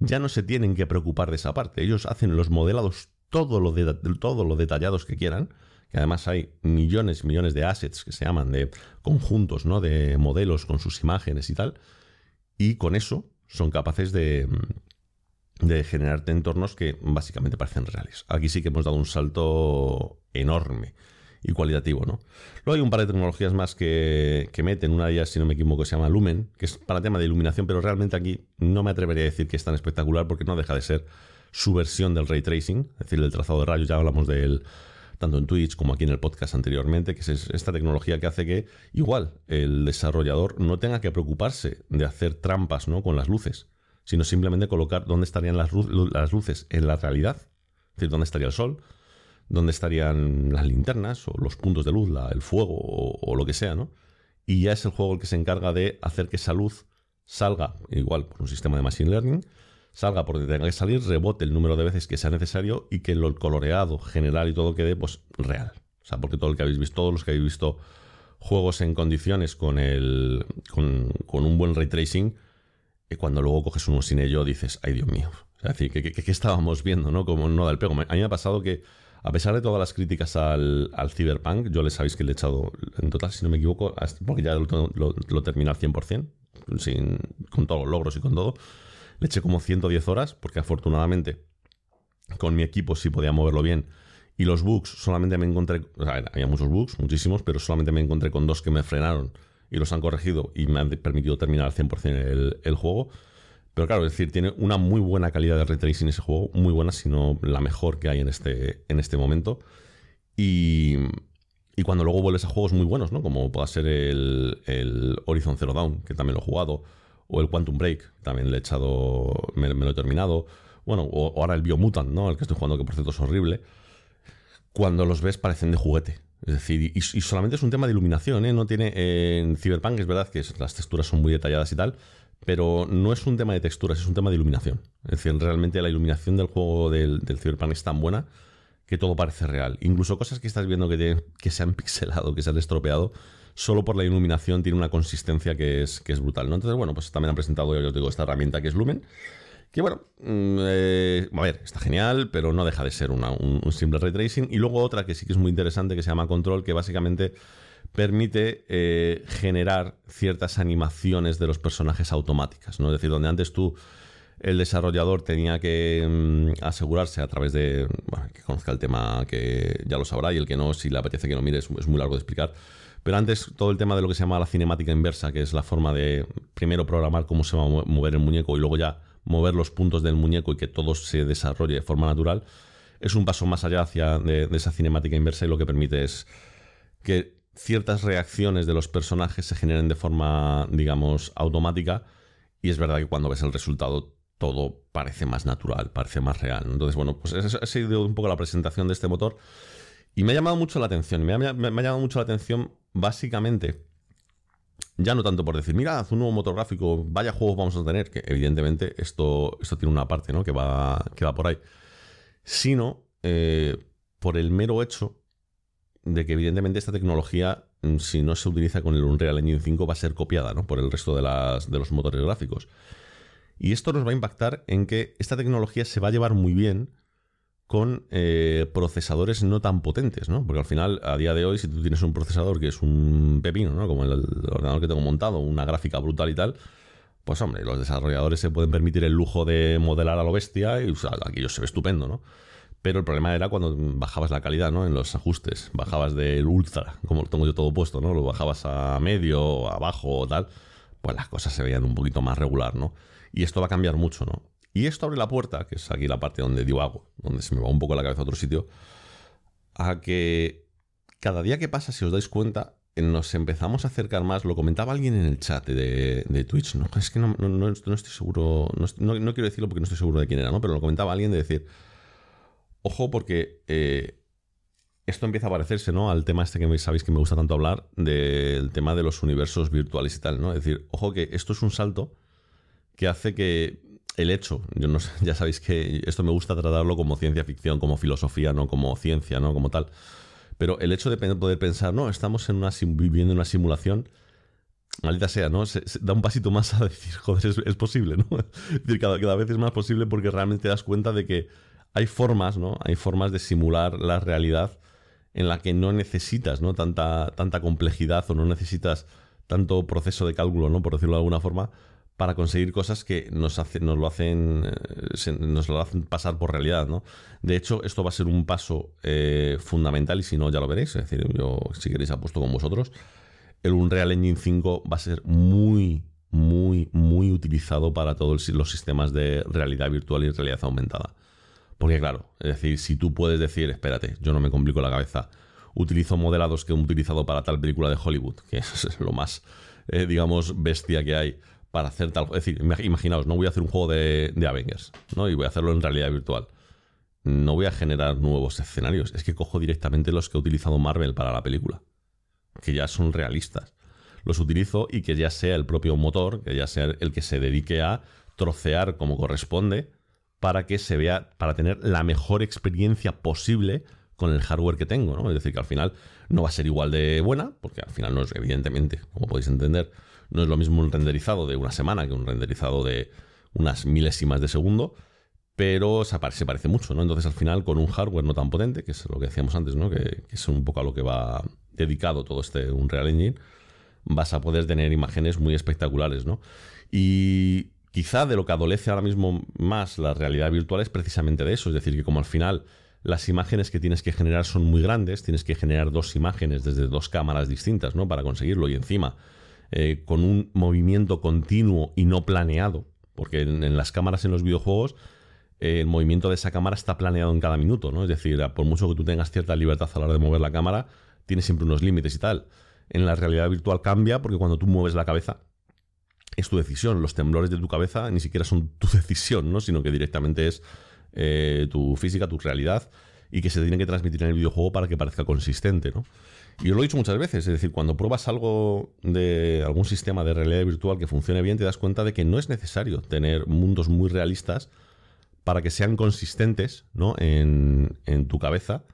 ya no se tienen que preocupar de esa parte. Ellos hacen los modelados todo lo, de, todo lo detallados que quieran que además hay millones y millones de assets que se llaman de conjuntos, ¿no? De modelos con sus imágenes y tal. Y con eso son capaces de, de generarte entornos que básicamente parecen reales. Aquí sí que hemos dado un salto enorme y cualitativo, ¿no? Luego hay un par de tecnologías más que, que, meten, una de ellas, si no me equivoco, se llama Lumen, que es para tema de iluminación, pero realmente aquí no me atrevería a decir que es tan espectacular porque no deja de ser su versión del ray tracing, es decir, el trazado de rayos, ya hablamos del tanto en Twitch como aquí en el podcast anteriormente, que es esta tecnología que hace que igual el desarrollador no tenga que preocuparse de hacer trampas ¿no? con las luces, sino simplemente colocar dónde estarían las, luces en la realidad, es decir, dónde estaría el sol, dónde estarían las linternas o los puntos de luz, el fuego o, lo que sea, ¿no? Y ya es el juego el que se encarga de hacer que esa luz salga, igual por un sistema de machine learning, salga por donde tenga que salir, rebote el número de veces que sea necesario y que lo coloreado general y todo quede pues real. O sea, porque todo lo que habéis visto, todos los que habéis visto juegos en condiciones con el con, un buen ray tracing, eh, cuando luego coges uno sin ello dices, ay Dios mío. Sea, decir, ¿qué, estábamos viendo, no? Como no da el pego. A mí me ha pasado que, a pesar de todas las críticas al, al Cyberpunk, yo les sabéis que le he echado, en total, si no me equivoco, porque ya lo, lo, lo terminé al 100%, sin, con todos los logros y con todo le eché como 110 horas, porque afortunadamente con mi equipo sí podía moverlo bien. Y los bugs solamente me encontré, o había muchos bugs, muchísimos, pero solamente me encontré con dos que me frenaron y los han corregido y me han permitido terminar al 100% el, el juego. Pero claro, es decir, tiene una muy buena calidad de retracing ese juego, muy buena, si no la mejor que hay en este, en este momento. Y, y cuando luego vuelves a juegos muy buenos, ¿no? Como pueda ser el, el Horizon Zero Dawn, que también lo he jugado, o el Quantum Break, también le he echado, me, lo he terminado. Bueno, o, ahora el Biomutant, ¿no? El que estoy jugando, que por cierto es horrible. Cuando los ves parecen de juguete. Es decir, y, solamente es un tema de iluminación, ¿eh? No tiene. en Cyberpunk es verdad que las texturas son muy detalladas y tal, pero no es un tema de texturas, es un tema de iluminación. Es decir, realmente la iluminación del juego del, del Cyberpunk es tan buena que todo parece real. Incluso cosas que estás viendo que, se han pixelado, que se han estropeado, solo por la iluminación tiene una consistencia que es, que es brutal. Entonces, bueno, pues también han presentado, yo digo, esta herramienta que es Lumen. Que bueno, mm, eh, a ver, está genial, pero no deja de ser un, simple ray tracing. Y luego otra que sí que es muy interesante, que se llama Control, que básicamente permite eh, generar ciertas animaciones de los personajes automáticas. ¿no? Es decir, donde antes tú el desarrollador tenía que mm, asegurarse a través de, bueno, que conozca el tema que ya lo sabrá y el que no, si le apetece que lo mire, es, muy largo de explicar. Pero antes todo el tema de lo que se llama la cinemática inversa, que es la forma de primero programar cómo se va a mover el muñeco y luego ya mover los puntos del muñeco y que todo se desarrolle de forma natural, es un paso más allá hacia de, esa cinemática inversa y lo que permite es que ciertas reacciones de los personajes se generen de forma, digamos, automática. Y es verdad que cuando ves el resultado todo parece más natural, parece más real. Entonces, bueno, pues esa ha sido un poco la presentación de este motor. Y me ha llamado mucho la atención. Me ha, llamado mucho la atención, básicamente, ya no tanto por decir, mira, haz un nuevo motor gráfico, vaya juegos vamos a tener, que evidentemente esto, esto tiene una parte ¿no? que, va, que va por ahí, sino eh, por el mero hecho de que evidentemente esta tecnología, mm, si no se utiliza con el Unreal Engine 5, va a ser copiada ¿no? por el resto de, las, de los motores gráficos. Y esto nos va a impactar en que esta tecnología se va a llevar muy bien con eh, procesadores no tan potentes, ¿no? Porque al final, a día de hoy, si tú tienes un procesador que es un pepino, ¿no? Como el, ordenador que tengo montado, una gráfica brutal y tal, pues hombre, los desarrolladores se pueden permitir el lujo de modelar a lo bestia y aquello se ve estupendo, ¿no? Pero el problema era cuando bajabas la calidad, ¿no? En los ajustes, bajabas del ultra, como lo tengo yo todo puesto, ¿no? Lo bajabas a medio, abajo o tal, pues las cosas se veían un poquito más regular, ¿no? Y esto va a cambiar mucho, ¿no? Y esto abre la puerta, que es aquí la parte donde divago, donde se me va un poco la cabeza a otro sitio, a que cada día que pasa, si os dais cuenta, nos empezamos a acercar más. Lo comentaba alguien en el chat de, Twitch, ¿no? Es que no, estoy seguro, no, quiero decirlo porque no estoy seguro de quién era, ¿no? Pero lo comentaba alguien de decir, ojo porque eh, esto empieza a parecerse, ¿no? Al tema este que sabéis que me gusta tanto hablar, del tema de los universos virtuales y tal, ¿no? Es decir, ojo que esto es un salto que hace que el hecho, yo no ya sabéis que esto me gusta tratarlo como ciencia ficción, como filosofía, no como ciencia, no como tal. Pero el hecho de poder pensar, no, estamos en una, viviendo en una simulación, maldita sea, ¿no? Da un pasito más a decir, joder, es, posible, ¿no? Es decir, cada, cada, vez es más posible porque realmente te das cuenta de que hay formas, ¿no? Hay formas de simular la realidad en la que no necesitas, ¿no? Tanta, tanta complejidad o no necesitas tanto proceso de cálculo, ¿no? Por decirlo de alguna forma, para conseguir cosas que nos, nos, lo hacen, eh, nos lo hacen pasar por realidad. ¿no? De hecho, esto va a ser un paso eh, fundamental y si no, ya lo veréis. Es decir, yo, si queréis, apuesto con vosotros. El Unreal Engine 5 va a ser muy, muy, muy utilizado para todos los sistemas de realidad virtual y realidad aumentada. Porque claro, es decir, si tú puedes decir, espérate, yo no me complico la cabeza, utilizo modelados que he utilizado para tal película de Hollywood, que es lo más, eh, digamos, bestia que hay para hacer tal. Es decir, imaginaos, no voy a hacer un juego de, Avengers, ¿no? Y voy a hacerlo en realidad virtual. No voy a generar nuevos escenarios. Es que cojo directamente los que ha utilizado Marvel para la película. Que ya son realistas. Los utilizo y que ya sea el propio motor, que ya sea el que se dedique a trocear como corresponde para que se vea, para tener la mejor experiencia posible con el hardware que tengo, ¿no? Es decir, que al final no va a ser igual de buena, porque al final no es, evidentemente, como podéis entender, no es lo mismo un renderizado de una semana que un renderizado de unas milésimas de segundo, pero se parece, mucho, ¿no? Entonces al final con un hardware no tan potente, que es lo que decíamos antes, ¿no? Que, es un poco a lo que va dedicado todo este Unreal Engine, vas a poder tener imágenes muy espectaculares, ¿no? Y quizá de lo que adolece ahora mismo más la realidad virtual es precisamente de eso, es decir, que como al final las imágenes que tienes que generar son muy grandes, tienes que generar dos imágenes desde dos cámaras distintas, ¿no? Para conseguirlo y encima eh, con un movimiento continuo y no planeado, porque en, las cámaras en los videojuegos eh, el movimiento de esa cámara está planeado en cada minuto, ¿no? Es decir, por mucho que tú tengas cierta libertad a la hora de mover la cámara, tiene siempre unos límites y tal. En la realidad virtual cambia porque cuando tú mueves la cabeza es tu decisión. Los temblores de tu cabeza ni siquiera son tu decisión, ¿no? Sino que directamente es eh, tu física, tu realidad y que se tiene que transmitir en el videojuego para que parezca consistente, ¿no? Yo lo he dicho muchas veces, es decir, cuando pruebas algo de algún sistema de realidad virtual que funcione bien, te das cuenta de que no es necesario tener mundos muy realistas para que sean consistentes ¿no? en, en tu cabeza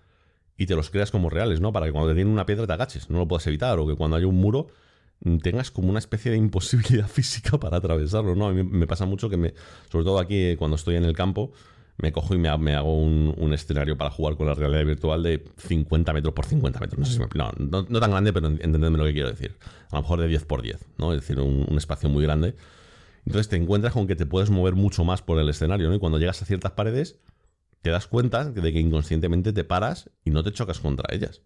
y te los creas como reales, ¿no? Para que cuando te tienen una piedra te agaches, no lo puedas evitar, o que cuando haya un muro tengas como una especie de imposibilidad física para atravesarlo, ¿no? A mí me pasa mucho que me, sobre todo aquí cuando estoy en el campo, me cojo y me, hago un, escenario para jugar con la realidad virtual de 50 metros por 50 metros. No, sé tan grande, pero entendedme lo que quiero decir. A lo mejor de 10 por 10, ¿no? Es decir, un, espacio muy grande. Entonces te encuentras con que te puedes mover mucho más por el escenario. Y cuando llegas a ciertas paredes, te das cuenta de que inconscientemente te paras y no te chocas contra ellas.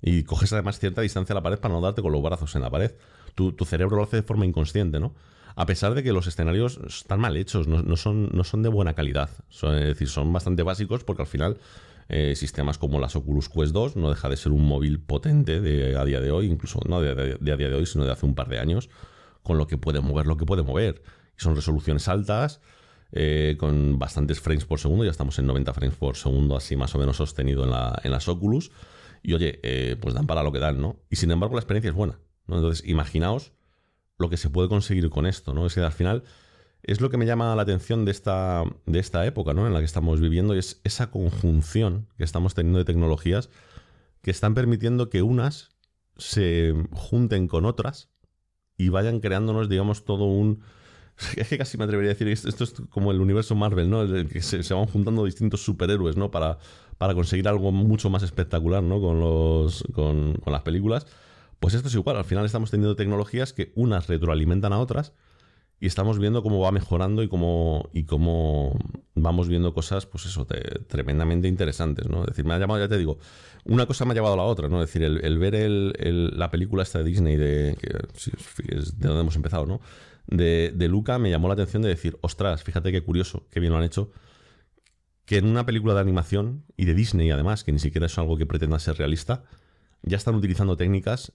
Y coges además cierta distancia a la pared para no darte con los brazos en la pared. Tu, tu cerebro lo hace de forma inconsciente, ¿no? A pesar de que los escenarios están mal hechos, no, son, de buena calidad. Son, es decir, son bastante básicos porque al final eh, sistemas como las Oculus Quest 2 no deja de ser un móvil potente de, a día de hoy, incluso no de, a día de hoy, sino de hace un par de años, con lo que puede mover lo que puede mover. Y son resoluciones altas, eh, con bastantes frames por segundo, ya estamos en 90 frames por segundo, así más o menos sostenido en las Oculus. Y oye, eh, pues dan para lo que dan, ¿no? Y sin embargo la experiencia es buena. ¿no? Entonces, imaginaos lo que se puede conseguir con esto, ¿no? Es que al final es lo que me llama la atención de esta, de esta época, ¿no? En la que estamos viviendo, es esa conjunción que estamos teniendo de tecnologías que están permitiendo que unas se junten con otras y vayan creándonos, digamos, todo un... Es que casi me atrevería a decir, esto es como el universo Marvel, ¿no? El que se, van juntando distintos superhéroes, ¿no? Para, para conseguir algo mucho más espectacular, ¿no? Con, los, con, con las películas. Pues esto es igual, al final estamos teniendo tecnologías que unas retroalimentan a otras y estamos viendo cómo va mejorando y cómo, y cómo vamos viendo cosas, pues eso, tremendamente interesantes, ¿no? Es decir, me ha llamado, ya te digo, una cosa me ha llevado a la otra, ¿no? Es decir, el, ver la película esta de Disney, de, de donde hemos empezado, ¿no? De, de Luca me llamó la atención de decir, ostras, fíjate qué curioso, qué bien lo han hecho, que en una película de animación y de Disney además, que ni siquiera es algo que pretenda ser realista, ya están utilizando técnicas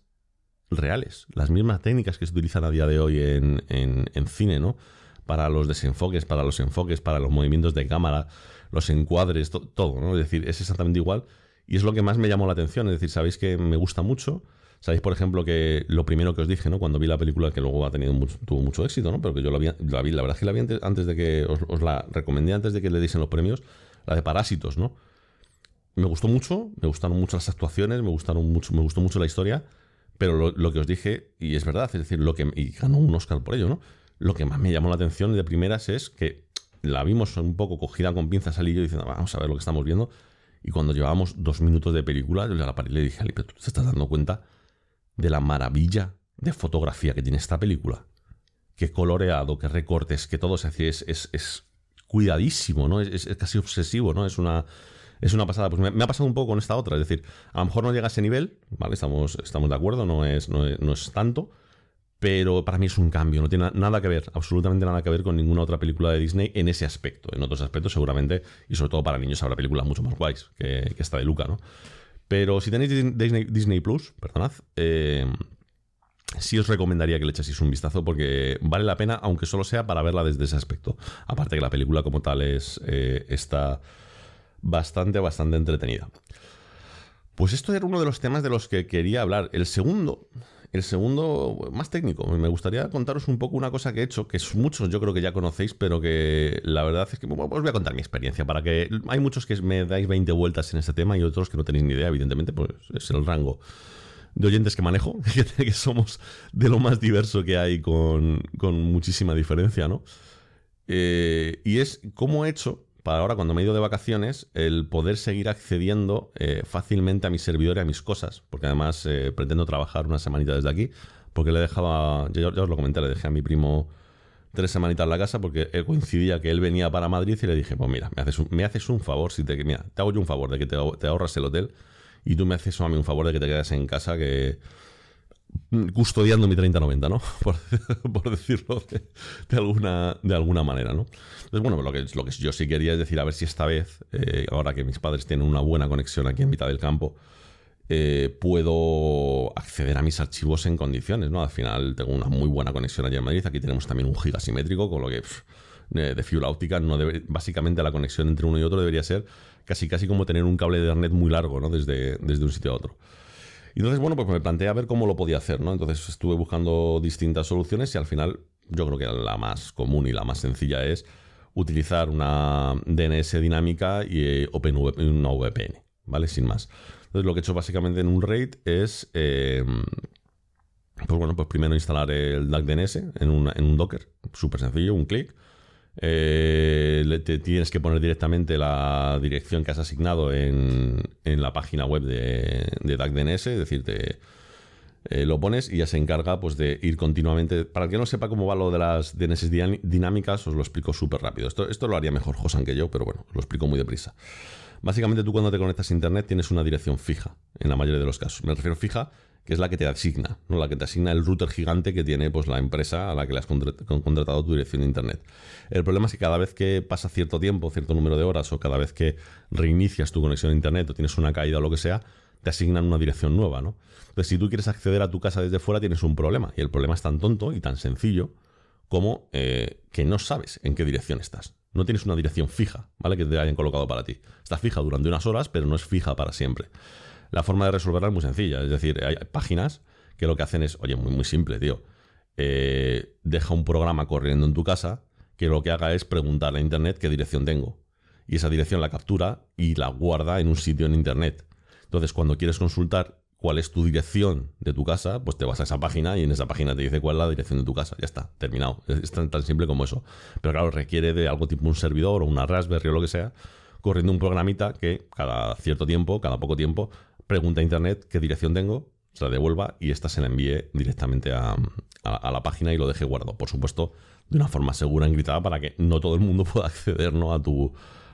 reales, las mismas técnicas que se utilizan a día de hoy en, en, cine, ¿no? Para los desenfoques, para los enfoques, para los movimientos de cámara, los encuadres, todo, ¿no? Es decir, es exactamente igual y es lo que más me llamó la atención, es decir, sabéis que me gusta mucho, sabéis, por ejemplo, que lo primero que os dije, ¿no? Cuando vi la película, que luego ha tenido tuvo mucho éxito, ¿no? Pero que yo la vi, la, vi, la verdad es que la vi antes, de que os, la recomendé antes de que le diesen los premios, la de Parásitos, ¿no? Me gustó mucho, me gustaron mucho las actuaciones, me gustaron mucho, me gustó mucho la historia pero lo, que os dije, y es verdad, es decir, lo que. Y ganó un Oscar por ello, ¿no? Lo que más me llamó la atención de primeras es que la vimos un poco cogida con pinzas al diciendo, vamos a ver lo que estamos viendo. Y cuando llevábamos dos minutos de película, yo le la paré y le dije, Ali, pero tú te estás dando cuenta de la maravilla de fotografía que tiene esta película. Qué coloreado, qué recortes, que todo se hace, es, es, cuidadísimo, ¿no? es, casi obsesivo, ¿no? Es una es una pasada. Pues me, ha pasado un poco con esta otra. Es decir, a lo mejor no llega a ese nivel, ¿vale? Estamos, estamos de acuerdo, no es, no es, tanto. Pero para mí es un cambio, no tiene nada que ver, absolutamente nada que ver con ninguna otra película de Disney en ese aspecto. En otros aspectos, seguramente, y sobre todo para niños, habrá películas mucho más guays que, esta de Luca, ¿no? Pero si tenéis Disney, Disney Plus, perdonad, eh, sí os recomendaría que le echaseis un vistazo porque vale la pena, aunque solo sea para verla desde ese aspecto. Aparte que la película como tal es eh, está bastante, bastante entretenida. Pues esto era uno de los temas de los que quería hablar. El segundo, el segundo más técnico, me gustaría contaros un poco una cosa que he hecho, que es muchos yo creo que ya conocéis, pero que la verdad es que os voy a contar mi experiencia, para que hay muchos que me dais 20 vueltas en este tema y otros que no tenéis ni idea, evidentemente, pues es el rango de oyentes que manejo, que somos de lo más diverso que hay con, muchísima diferencia, ¿no? Eh, y es cómo he hecho para ahora, cuando me he ido de vacaciones, el poder seguir accediendo eh, fácilmente a mi servidor y a mis cosas, porque además eh, pretendo trabajar una semanita desde aquí, porque le dejaba, ya, os lo comenté, le dejé a mi primo tres semanitas en la casa porque coincidía que él venía para Madrid y le dije, pues mira, me haces un, me haces un favor, si te, mira, te hago yo un favor de que te, te ahorras el hotel y tú me haces a mí un favor de que te quedes en casa que custodiando mi 3090, ¿no? Por, decirlo de, alguna, de alguna manera, ¿no? Entonces, bueno, lo que, lo que yo sí quería es decir, a ver si esta vez, eh, ahora que mis padres tienen una buena conexión aquí en mitad del campo, eh, puedo acceder a mis archivos en condiciones, ¿no? Al final tengo una muy buena conexión allí en Madrid, aquí tenemos también un giga simétrico, con lo que de fibra óptica, no debe, básicamente la conexión entre uno y otro debería ser casi casi como tener un cable de internet muy largo, ¿no? Desde, desde un sitio a otro. Y entonces, bueno, pues me planteé a ver cómo lo podía hacer, ¿no? Entonces estuve buscando distintas soluciones y al final yo creo que la más común y la más sencilla es utilizar una DNS dinámica y eh, una VPN, ¿vale? Sin más. Entonces lo que he hecho básicamente en un RAID es, eh, pues bueno, pues primero instalar el DAC DNS en, un Docker, súper sencillo, un clic. Eh, te tienes que poner directamente la dirección que has asignado en, la página web de, de DNS, es decir, te, eh, lo pones y ya se encarga pues, de ir continuamente. Para el que no sepa cómo va lo de las DNS dinámicas, os lo explico súper rápido. Esto, esto lo haría mejor Josan que yo, pero bueno, lo explico muy deprisa. Básicamente tú cuando te conectas a Internet tienes una dirección fija, en la mayoría de los casos. Me refiero fija, que es la que te asigna, ¿no? la que te asigna el router gigante que tiene pues, la empresa a la que le has contratado tu dirección de Internet. El problema es que cada vez que pasa cierto tiempo, cierto número de horas, o cada vez que reinicias tu conexión a Internet o tienes una caída o lo que sea, te asignan una dirección nueva, ¿no? Entonces, si tú quieres acceder a tu casa desde fuera, tienes un problema. Y el problema es tan tonto y tan sencillo como eh, que no sabes en qué dirección estás. No tienes una dirección fija, ¿vale? Que te hayan colocado para ti. Está fija durante unas horas, pero no es fija para siempre. La forma de resolverla es muy sencilla. Es decir, hay páginas que lo que hacen es, oye, muy, muy simple, tío. Eh, deja un programa corriendo en tu casa que lo que haga es preguntar a Internet qué dirección tengo. Y esa dirección la captura y la guarda en un sitio en Internet. Entonces, cuando quieres consultar cuál es tu dirección de tu casa, pues te vas a esa página y en esa página te dice cuál es la dirección de tu casa. Ya está, terminado. Es tan, simple como eso. Pero claro, requiere de algo tipo un servidor o una Raspberry o lo que sea, corriendo un programita que cada cierto tiempo, cada poco tiempo, pregunta a Internet qué dirección tengo, se la devuelva y esta se la envíe directamente a, la página y lo deje guardado. Por supuesto, de una forma segura, encriptada, para que no todo el mundo pueda acceder ¿no? a, tu,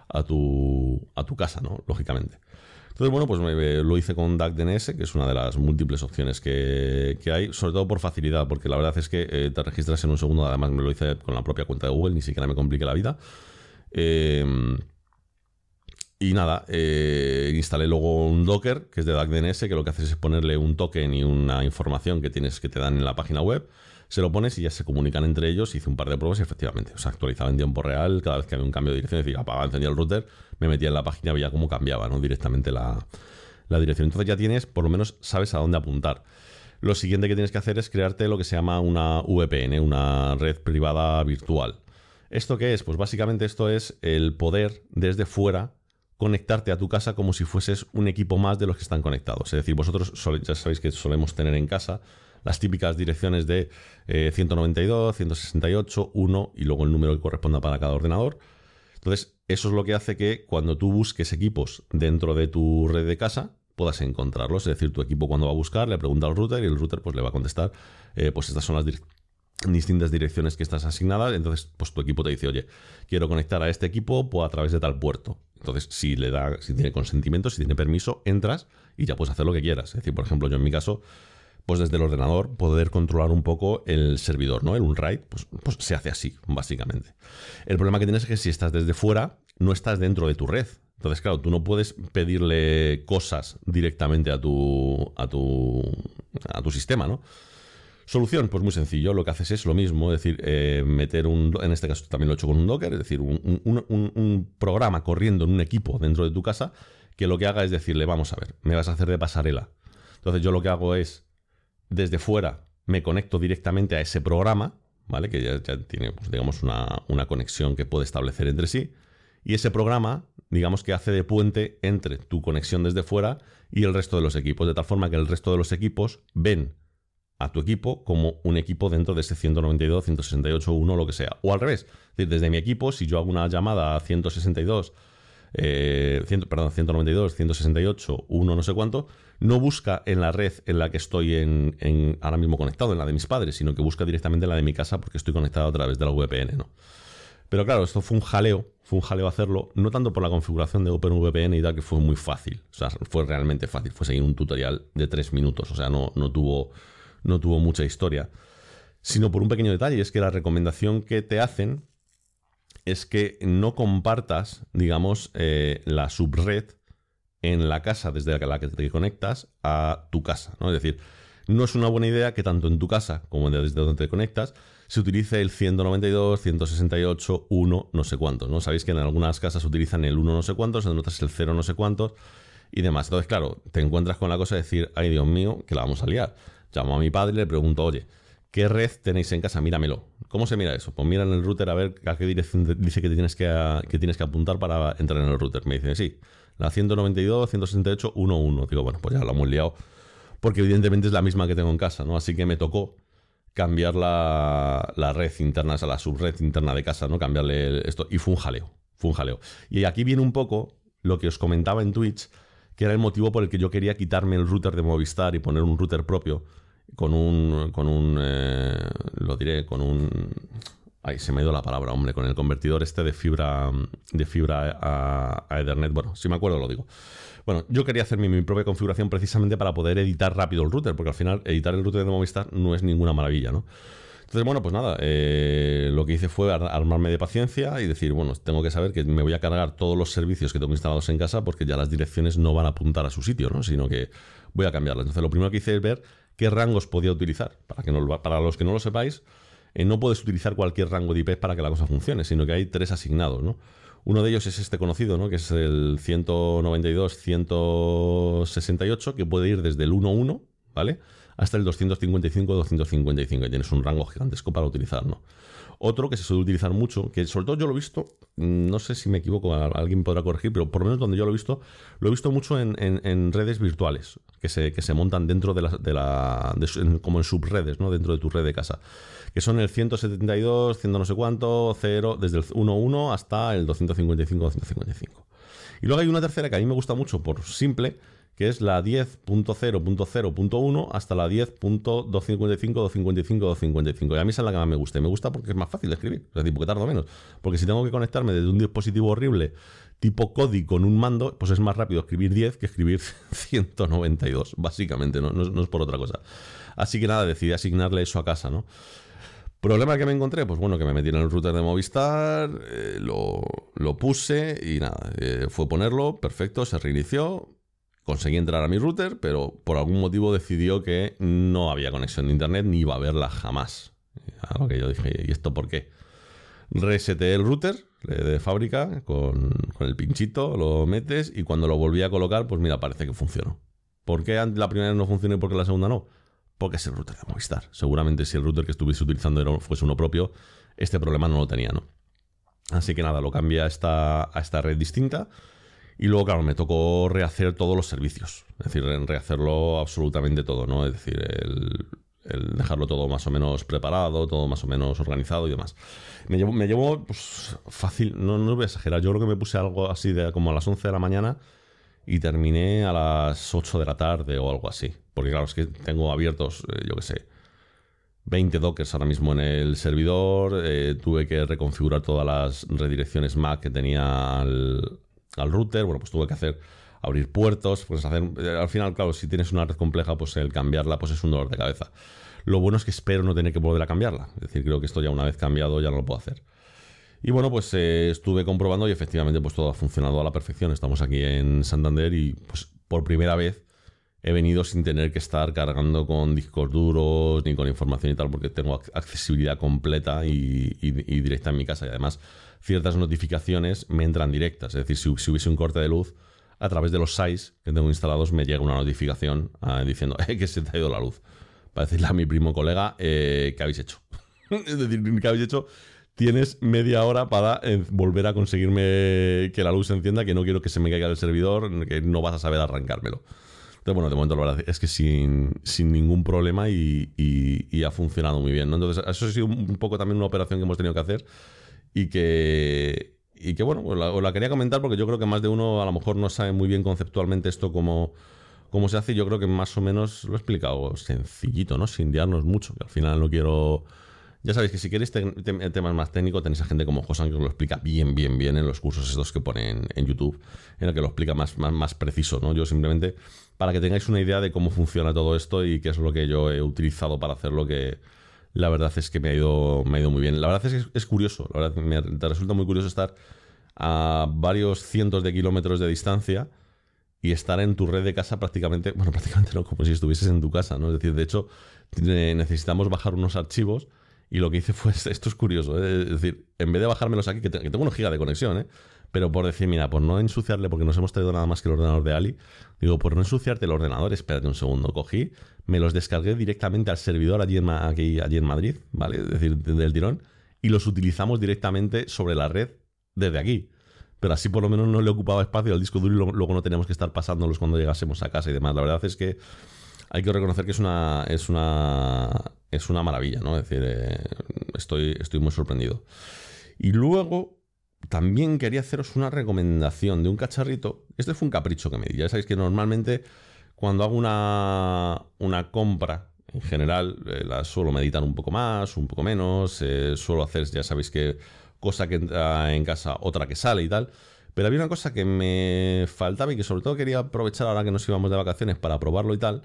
a, tu, a tu casa, ¿no? lógicamente. Entonces, bueno, pues lo hice con DAC DNS, que es una de las múltiples opciones que, hay, sobre todo por facilidad, porque la verdad es que eh, te registras en un segundo, además me lo hice con la propia cuenta de Google, ni siquiera me complique la vida. Em, y nada, eh, instalé luego un Docker, que es de DAC DNS, que lo que hace es ponerle un token y una información que tienes que te dan en la página web se lo pones y ya se comunican entre ellos. Hice un par de pruebas y efectivamente, o sea, actualizaba en tiempo real. Cada vez que había un cambio de dirección, decía, apagaba, encendía el router, me metía en la página, veía cómo cambiaba ¿no? directamente la, dirección. Entonces ya tienes, por lo menos, sabes a dónde apuntar. Lo siguiente que tienes que hacer es crearte lo que se llama una VPN, una red privada virtual. ¿Esto qué es? Pues básicamente esto es el poder desde fuera conectarte a tu casa como si fueses un equipo más de los que están conectados. Es decir, vosotros ya sabéis que solemos tener en casa las típicas direcciones de 192, 168, 1 y luego el número que corresponda para cada ordenador. Entonces, eso es lo que hace que cuando tú busques equipos dentro de tu red de casa, puedas encontrarlos. Es decir, tu equipo cuando va a buscar le pregunta al router y el router pues le va a contestar, eh, pues estas son las distintas direcciones que estás asignadas. Entonces, pues tu equipo te dice, oye, quiero conectar a este equipo a través de tal puerto. Entonces, si le da, si tiene consentimiento, si tiene permiso, entras y ya puedes hacer lo que quieras. Es decir, por ejemplo, yo en mi caso pues desde el ordenador poder controlar un poco el servidor, ¿no? El Unraid, pues, pues se hace así, básicamente. El problema que tienes es que si estás desde fuera, no estás dentro de tu red. Entonces, claro, tú no puedes pedirle cosas directamente a tu, a tu, a tu sistema, ¿no? Solución, pues muy sencillo, lo que haces es lo mismo, es decir, eh, meter un, en este caso también lo he hecho con un Docker, es decir, un, programa corriendo en un equipo dentro de tu casa que lo que haga es decirle, vamos a ver, me vas a hacer de pasarela. Entonces yo lo que hago es desde fuera me conecto directamente a ese programa, ¿vale? Que ya, tiene, pues, digamos, una, conexión que puede establecer entre sí. Y ese programa, digamos que hace de puente entre tu conexión desde fuera y el resto de los equipos, de tal forma que el resto de los equipos ven a tu equipo como un equipo dentro de ese 192, 168, 1, lo que sea. O al revés, desde mi equipo, si yo hago una llamada a 162, eh, perdón, 192, 168, 1 no sé cuánto, no busca en la red en la que estoy en, ahora mismo conectado, en la de mis padres, sino que busca directamente en la de mi casa porque estoy conectado a través de la VPN, ¿no? Pero claro, esto fue un jaleo, fue un jaleo hacerlo, no tanto por la configuración de OpenVPN y tal, que fue muy fácil, o sea, fue realmente fácil, fue seguir un tutorial de tres minutos, o sea, no, no, tuvo, no tuvo mucha historia, sino por un pequeño detalle, es que la recomendación que te hacen es que no compartas, digamos, eh, la subred en la casa desde la que te conectas a tu casa, ¿no? Es decir, no es una buena idea que tanto en tu casa como desde donde te conectas se utilice el 192, 168, 1, no sé cuántos, ¿no? Sabéis que en algunas casas utilizan el 1 no sé cuántos, en otras el 0 no sé cuántos y demás. Entonces, claro, te encuentras con la cosa de decir, ay Dios mío, que la vamos a liar. Llamo a mi padre y le pregunto, oye, ¿qué red tenéis en casa? Míramelo. ¿Cómo se mira eso? Pues mira en el router a ver a qué dirección dice que tienes que, que tienes que apuntar para entrar en el router. Me dice, sí, la 192, 168, 11. Digo, bueno, pues ya lo hemos liado porque evidentemente es la misma que tengo en casa, ¿no? Así que me tocó cambiar la, red interna, o sea, la subred interna de casa, ¿no? Cambiarle esto. Y fue un jaleo, fue un jaleo. Y aquí viene un poco lo que os comentaba en Twitch, que era el motivo por el que yo quería quitarme el router de Movistar y poner un router propio con un, con un, eh, lo diré, con un, ay, se me ha ido la palabra, hombre, con el convertidor este de fibra, de fibra a, a Ethernet, bueno, si me acuerdo lo digo. Bueno, yo quería hacer mi, propia configuración precisamente para poder editar rápido el router, porque al final editar el router de Movistar no es ninguna maravilla, ¿no? Entonces, bueno, pues nada, eh, lo que hice fue armarme de paciencia y decir, bueno, tengo que saber que me voy a cargar todos los servicios que tengo instalados en casa porque ya las direcciones no van a apuntar a su sitio, ¿no? Sino que voy a cambiarlas. Entonces, lo primero que hice es ver qué rangos podía utilizar. Para, que no, para los que no lo sepáis, eh, no puedes utilizar cualquier rango de IP para que la cosa funcione, sino que hay tres asignados, ¿no? Uno de ellos es este conocido, ¿no? que es el 192-168, que puede ir desde el 1.1, ¿vale? Hasta el 255-255, y tienes un rango gigantesco para utilizar, ¿no? Otro que se suele utilizar mucho, que sobre todo yo lo he visto, no sé si me equivoco, alguien podrá corregir, pero por lo menos donde yo lo he visto, lo he visto mucho en, redes virtuales, que se, que se montan dentro de la, de la como en subredes, ¿no? Dentro de tu red de casa que son el 172, 100 no sé cuánto, 0, desde el 1.1 hasta el 255, 255. Y luego hay una tercera que a mí me gusta mucho por simple, que es la 10.0.0.1 hasta la 10.255, 255, 255. Y a mí es la que más me gusta. Y me gusta porque es más fácil escribir. Es decir, porque tardo menos. Porque si tengo que conectarme desde un dispositivo horrible tipo CODI con un mando, pues es más rápido escribir 10 que escribir 192, básicamente, no, no es por otra cosa. Así que nada, decidí asignarle eso a casa, ¿no? ¿Problema que me encontré? Pues bueno, que me metí en el router de Movistar, eh, lo, puse y nada, eh, fue ponerlo, perfecto, se reinició, conseguí entrar a mi router, pero por algún motivo decidió que no había conexión de internet ni iba a haberla jamás. A lo que yo dije, ¿y esto por qué? Reseté el router de fábrica con, el pinchito, lo metes y cuando lo volví a colocar, pues mira, parece que funcionó. ¿Por qué la primera no funcionó y por qué la segunda no? porque es el router de Movistar. Seguramente si el router que estuviese utilizando fuese uno propio, este problema no lo tenía, ¿no? Así que nada, lo cambié a esta, a esta red distinta. Y luego, claro, me tocó rehacer todos los servicios. Es decir, rehacerlo absolutamente todo, ¿no? Es decir, el, dejarlo todo más o menos preparado, todo más o menos organizado y demás. Me llevó, me llevó pues, fácil, no, no voy a exagerar, yo creo que me puse algo así de como a las 11 de la mañana y terminé a las 8 de la tarde o algo así. Porque claro, es que tengo abiertos, eh, yo qué sé, 20 dockers ahora mismo en el servidor. Eh, tuve que reconfigurar todas las redirecciones MAC que tenía al, router. Bueno, pues tuve que hacer abrir puertos, pues hacer, eh, al final, claro, si tienes una red compleja, pues el cambiarla pues es un dolor de cabeza. Lo bueno es que espero no tener que volver a cambiarla. Es decir, creo que esto ya una vez cambiado ya no lo puedo hacer. Y bueno, pues eh, estuve comprobando y efectivamente pues todo ha funcionado a la perfección. Estamos aquí en Santander y pues por primera vez he venido sin tener que estar cargando con discos duros ni con información y tal, porque tengo accesibilidad completa y, directa en mi casa. Y además, ciertas notificaciones me entran directas. Es decir, si, hubiese un corte de luz, a través de los SAIS que tengo instalados, me llega una notificación ah, diciendo eh, que se te ha ido la luz. Para decirle a mi primo colega, eh, ¿qué habéis hecho? es decir, ¿qué habéis hecho? tienes media hora para eh, volver a conseguirme que la luz se encienda, que no quiero que se me caiga el servidor, que no vas a saber arrancármelo. Bueno, de momento la verdad es que sin, ningún problema y, ha funcionado muy bien. Entonces, eso ha sido un poco también una operación que hemos tenido que hacer y que, y que bueno, os la, quería comentar porque yo creo que más de uno a lo mejor no sabe muy bien conceptualmente esto cómo, cómo se hace. Yo creo que más o menos lo he explicado sencillito, ¿no? Sin diarnos mucho, que al final no quiero ya sabéis que si queréis temas más técnicos, tenéis a gente como Josan que os lo explica bien, bien, bien en los cursos estos que ponen en YouTube, en el que lo explica más, más, más preciso, ¿no? Yo simplemente, para que tengáis una idea de cómo funciona todo esto y qué es lo que yo he utilizado para hacerlo, que la verdad es que me ha ido, me ha ido muy bien. La verdad es que es curioso, la verdad me, te resulta muy curioso estar a varios cientos de kilómetros de distancia y estar en tu red de casa prácticamente, bueno, prácticamente no, como si estuvieses en tu casa, ¿no? Es decir, de hecho, necesitamos bajar unos archivos y lo que hice fue, esto es curioso, ¿eh? es decir, en vez de bajármelos aquí, que, tengo unos gigas de conexión, ¿eh? Pero por decir, mira, por no ensuciarle, porque nos hemos traído nada más que el ordenador de Ali, digo, por no ensuciarte el ordenador, espérate un segundo, cogí, me los descargué directamente al servidor allí en, aquí, allí en Madrid, ¿vale? Es decir, del tirón, y los utilizamos directamente sobre la red desde aquí. Pero así por lo menos no le ocupaba espacio al disco duro y luego no teníamos que estar pasándolos cuando llegásemos a casa y demás. La verdad es que hay que reconocer que es una, es una, es una maravilla, ¿no? Es decir, eh, estoy, estoy muy sorprendido. Y luego también quería haceros una recomendación de un cacharrito. Este fue un capricho que me di. Ya sabéis que normalmente cuando hago una, una compra, en general, eh, la suelo meditar un poco más, un poco menos. Eh, suelo hacer, ya sabéis que cosa que entra en casa, otra que sale y tal. Pero había una cosa que me faltaba y que sobre todo quería aprovechar ahora que nos íbamos de vacaciones para probarlo y tal.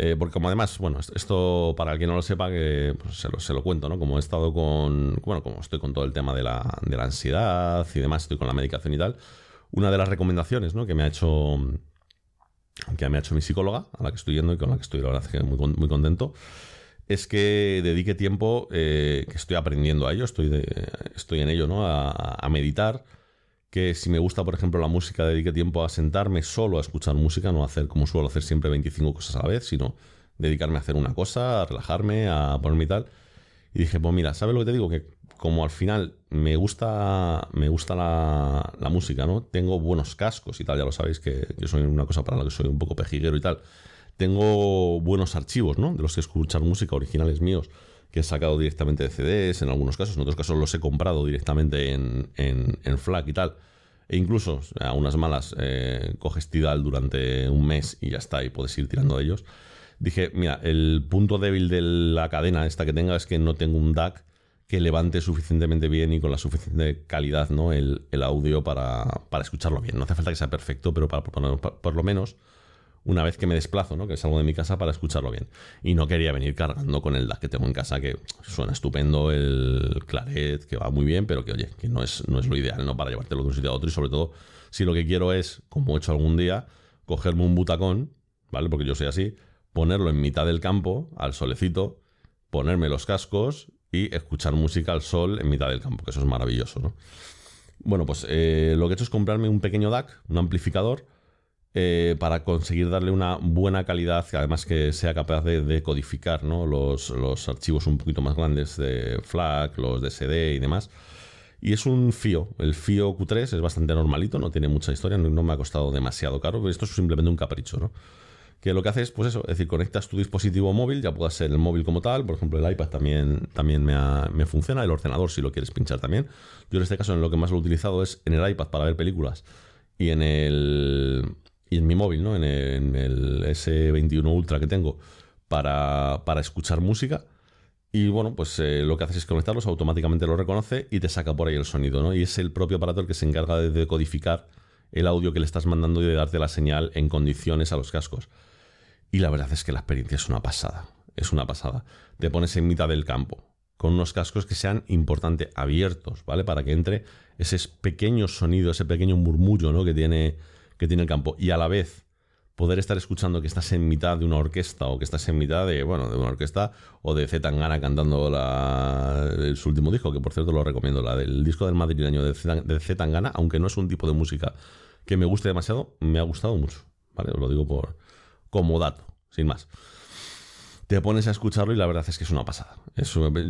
Eh, porque como además, bueno, esto para el que no lo sepa, que pues, se, lo, cuento, ¿no? Como he estado con, bueno, como estoy con todo el tema de la, de la ansiedad y demás, estoy con la medicación y tal, una de las recomendaciones, ¿no? Que me ha hecho, que me ha hecho mi psicóloga, a la que estoy yendo y con la que estoy, la verdad, muy, muy contento, es que dedique tiempo, eh, que estoy aprendiendo a ello, estoy, estoy en ello, ¿no? a meditar, que si me gusta, por ejemplo, la música, dedique tiempo a sentarme solo a escuchar música, no hacer como suelo hacer siempre 25 cosas a la vez, sino dedicarme a hacer una cosa, a relajarme, a ponerme y tal. Y dije, pues mira, ¿sabes lo que te digo? Que como al final me gusta, me gusta la, la música, ¿no? Tengo buenos cascos y tal, ya lo sabéis que yo soy una cosa para la que soy un poco pejiguero y tal. Tengo buenos archivos, ¿no? De los que escuchar música originales míos que he sacado directamente de CDs en algunos casos, en otros casos los he comprado directamente en, en, FLAC y tal. E incluso a unas malas eh, coges Tidal durante un mes y ya está, y puedes ir tirando de ellos. Dije, mira, el punto débil de la cadena esta que tenga es que no tengo un DAC que levante suficientemente bien y con la suficiente calidad ¿no? el, audio para, para, escucharlo bien. No hace falta que sea perfecto, pero para, por lo menos una vez que me desplazo, ¿no? que salgo de mi casa para escucharlo bien. Y no quería venir cargando con el DAC que tengo en casa, que suena estupendo, el claret, que va muy bien, pero que oye, que no es, no es lo ideal ¿no? para llevártelo de un sitio a otro y sobre todo si lo que quiero es, como he hecho algún día, cogerme un butacón, ¿vale? Porque yo soy así, ponerlo en mitad del campo, al solecito, ponerme los cascos y escuchar música al sol en mitad del campo, que eso es maravilloso, ¿no? Bueno, pues eh, lo que he hecho es comprarme un pequeño DAC, un amplificador, eh, para conseguir darle una buena calidad, además que sea capaz de, codificar los, archivos un poquito más grandes de FLAC, los de SD y demás. Y es un FIO. El FIO Q3 es bastante normalito, no tiene mucha historia, no, me ha costado demasiado caro, pero esto es simplemente un capricho, ¿no? Que lo que hace es, pues eso, es decir, conectas tu dispositivo móvil, ya pueda ser el móvil como tal, por ejemplo, el iPad también, también me, me funciona, el ordenador si lo quieres pinchar también. Yo en este caso en lo que más lo he utilizado es en el iPad para ver películas y en el, y en mi móvil, ¿no? En el, S21 Ultra que tengo para, escuchar música. Y bueno, pues eh, lo que haces es conectarlos, automáticamente lo reconoce y te saca por ahí el sonido, ¿no? Y es el propio aparato el que se encarga de decodificar el audio que le estás mandando y de darte la señal en condiciones a los cascos. Y la verdad es que la experiencia es una pasada. Es una pasada. Te pones en mitad del campo con unos cascos que sean importante abiertos, ¿vale? Para que entre ese pequeño sonido, ese pequeño murmullo, ¿no? Que tiene que tiene el campo y a la vez poder estar escuchando que estás en mitad de una orquesta o que estás en mitad de, bueno, de una orquesta o de Z Tangana cantando la, su último disco, que por cierto lo recomiendo, la del disco del madrileño de Z Tangana, aunque no es un tipo de música que me guste demasiado, me ha gustado mucho, ¿vale? Os lo digo por como dato, sin más. Te pones a escucharlo y la verdad es que es una pasada.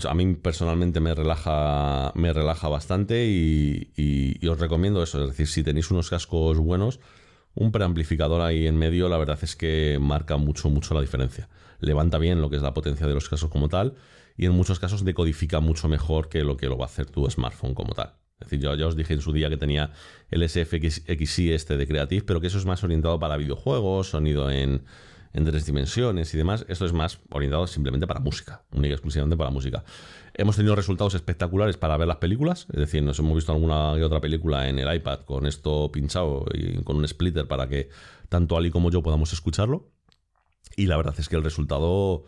a mí personalmente me relaja, me relaja bastante y, y os recomiendo eso. Es decir, si tenéis unos cascos buenos, un preamplificador ahí en medio, la verdad es que marca mucho, mucho la diferencia. Levanta bien lo que es la potencia de los casos como tal y en muchos casos decodifica mucho mejor que lo que lo va a hacer tu smartphone como tal. Es decir, yo ya os dije en su día que tenía el SFXI este de Creative, pero que eso es más orientado para videojuegos, sonido en, en tres dimensiones y demás. Esto es más orientado simplemente para música, única y exclusivamente para música. Hemos tenido resultados espectaculares para ver las películas, es decir, nos hemos visto alguna y otra película en el iPad con esto pinchado y con un splitter para que tanto Ali como yo podamos escucharlo. Y la verdad es que el resultado,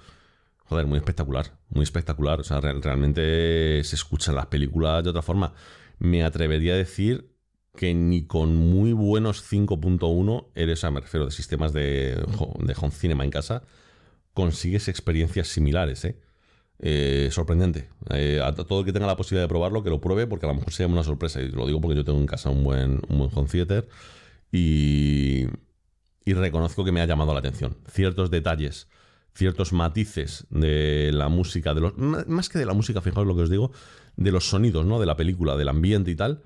joder, muy espectacular, muy espectacular. O sea, realmente se escuchan las películas de otra forma. Me atrevería a decir que ni con muy buenos 5.1 eres, a me refiero de sistemas de, de home cinema en casa, consigues experiencias similares, ¿eh? Eh, sorprendente. Eh, a todo el que tenga la posibilidad de probarlo, que lo pruebe, porque a lo mejor sea una sorpresa. Y lo digo porque yo tengo en casa un buen, un buen home theater y, y reconozco que me ha llamado la atención. Ciertos detalles, ciertos matices de la música, de los, más que de la música, fijaos lo que os digo, de los sonidos, ¿no? De la película, del ambiente y tal,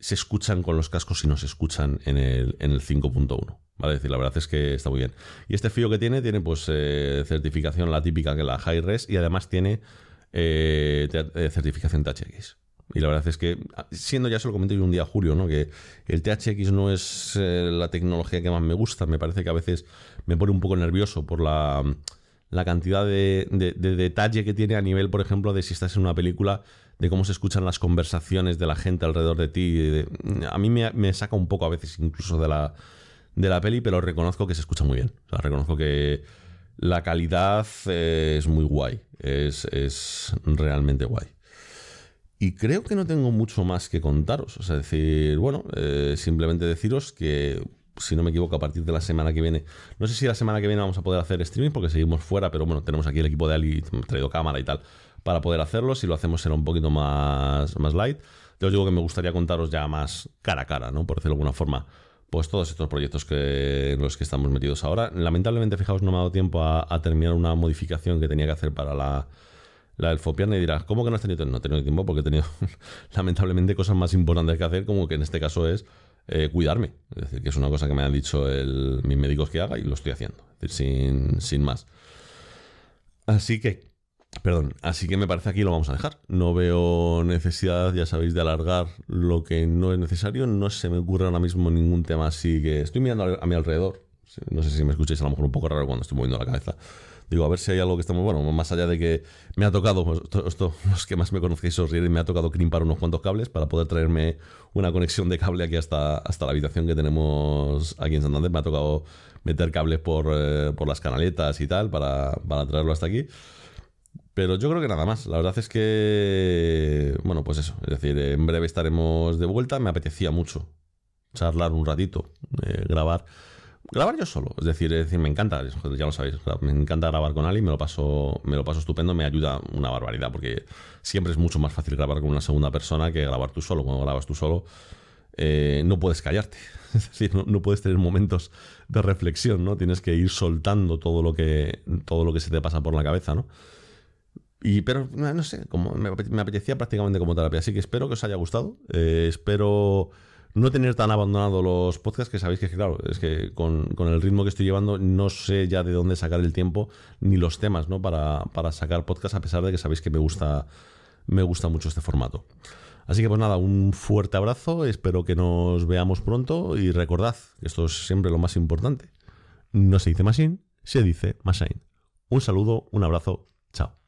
se escuchan con los cascos y no se escuchan en el, en el 5.1. ¿Vale? decir, la verdad es que está muy bien. Y este fío que tiene, tiene pues eh, certificación la típica que la High Res y además tiene eh, eh, certificación THX. Y la verdad es que, siendo ya se lo comenté yo un día a Julio, ¿no? que el THX no es la tecnología que más me gusta, me parece que a veces me pone un poco nervioso por la, cantidad de, detalle que tiene a nivel, por ejemplo, de si estás en una película, de cómo se escuchan las conversaciones de la gente alrededor de ti. a mí me saca un poco a veces incluso de la, de la peli, pero reconozco que se escucha muy bien. Reconozco que la calidad eh, es muy guay. Es, realmente guay. Y creo que no tengo mucho más que contaros. O sea, decir, bueno, eh, simplemente deciros que, si no me equivoco, a partir de la semana que viene, no sé si la semana que viene vamos a poder hacer streaming porque seguimos fuera, pero bueno, tenemos aquí el equipo de Ali, traído cámara y tal, para poder hacerlo. Si lo hacemos será un poquito más, más light. Yo os digo que me gustaría contaros ya más cara a cara, ¿no? Por decirlo de alguna forma pues todos estos proyectos que, en los que estamos metidos ahora. Lamentablemente, fijaos, no me ha dado tiempo a, terminar una modificación que tenía que hacer para la, la del Fopian y dirás, ¿cómo que no has tenido tiempo? No he tenido tiempo porque he tenido lamentablemente cosas más importantes que hacer, como que en este caso es eh, cuidarme. Es decir, que es una cosa que me han dicho mis médicos que haga y lo estoy haciendo. Es decir, sin, sin más. Así que Perdón, así que me parece aquí lo vamos a dejar. No veo necesidad, ya sabéis, de alargar lo que no es necesario. No se me ocurre ahora mismo ningún tema así que estoy mirando a mi alrededor. No sé si me escucháis a lo mejor un poco raro cuando estoy moviendo la cabeza. Digo, a ver si hay algo que estamos. Bueno, más allá de que me ha tocado, pues, esto, los que más me conocéis os me ha tocado crimpar unos cuantos cables para poder traerme una conexión de cable aquí hasta, hasta la habitación que tenemos aquí en Santander. Me ha tocado meter cables por, eh, por las canaletas y tal para, para traerlo hasta aquí. Pero yo creo que nada más. La verdad es que, bueno, pues eso. Es decir, en breve estaremos de vuelta. Me apetecía mucho charlar un ratito, eh, grabar. Grabar yo solo, es decir, es decir, me encanta, ya lo sabéis, me encanta grabar con Ali, me lo paso, me lo paso estupendo, me ayuda una barbaridad, porque siempre es mucho más fácil grabar con una segunda persona que grabar tú solo. Cuando grabas tú solo, eh, no puedes callarte, es decir, no, no, puedes tener momentos de reflexión, ¿no? Tienes que ir soltando todo lo que, todo lo que se te pasa por la cabeza, ¿no? Y, pero no sé, como me, apetecía prácticamente como terapia. Así que espero que os haya gustado. Eh, espero no tener tan abandonado los podcasts, que sabéis que, claro, es que con, el ritmo que estoy llevando, no sé ya de dónde sacar el tiempo ni los temas, ¿no? Para, para sacar podcasts, a pesar de que sabéis que me gusta, me gusta mucho este formato. Así que pues nada, un fuerte abrazo, espero que nos veamos pronto y recordad esto es siempre lo más importante. No se dice Machine, se dice Machine. Un saludo, un abrazo, chao.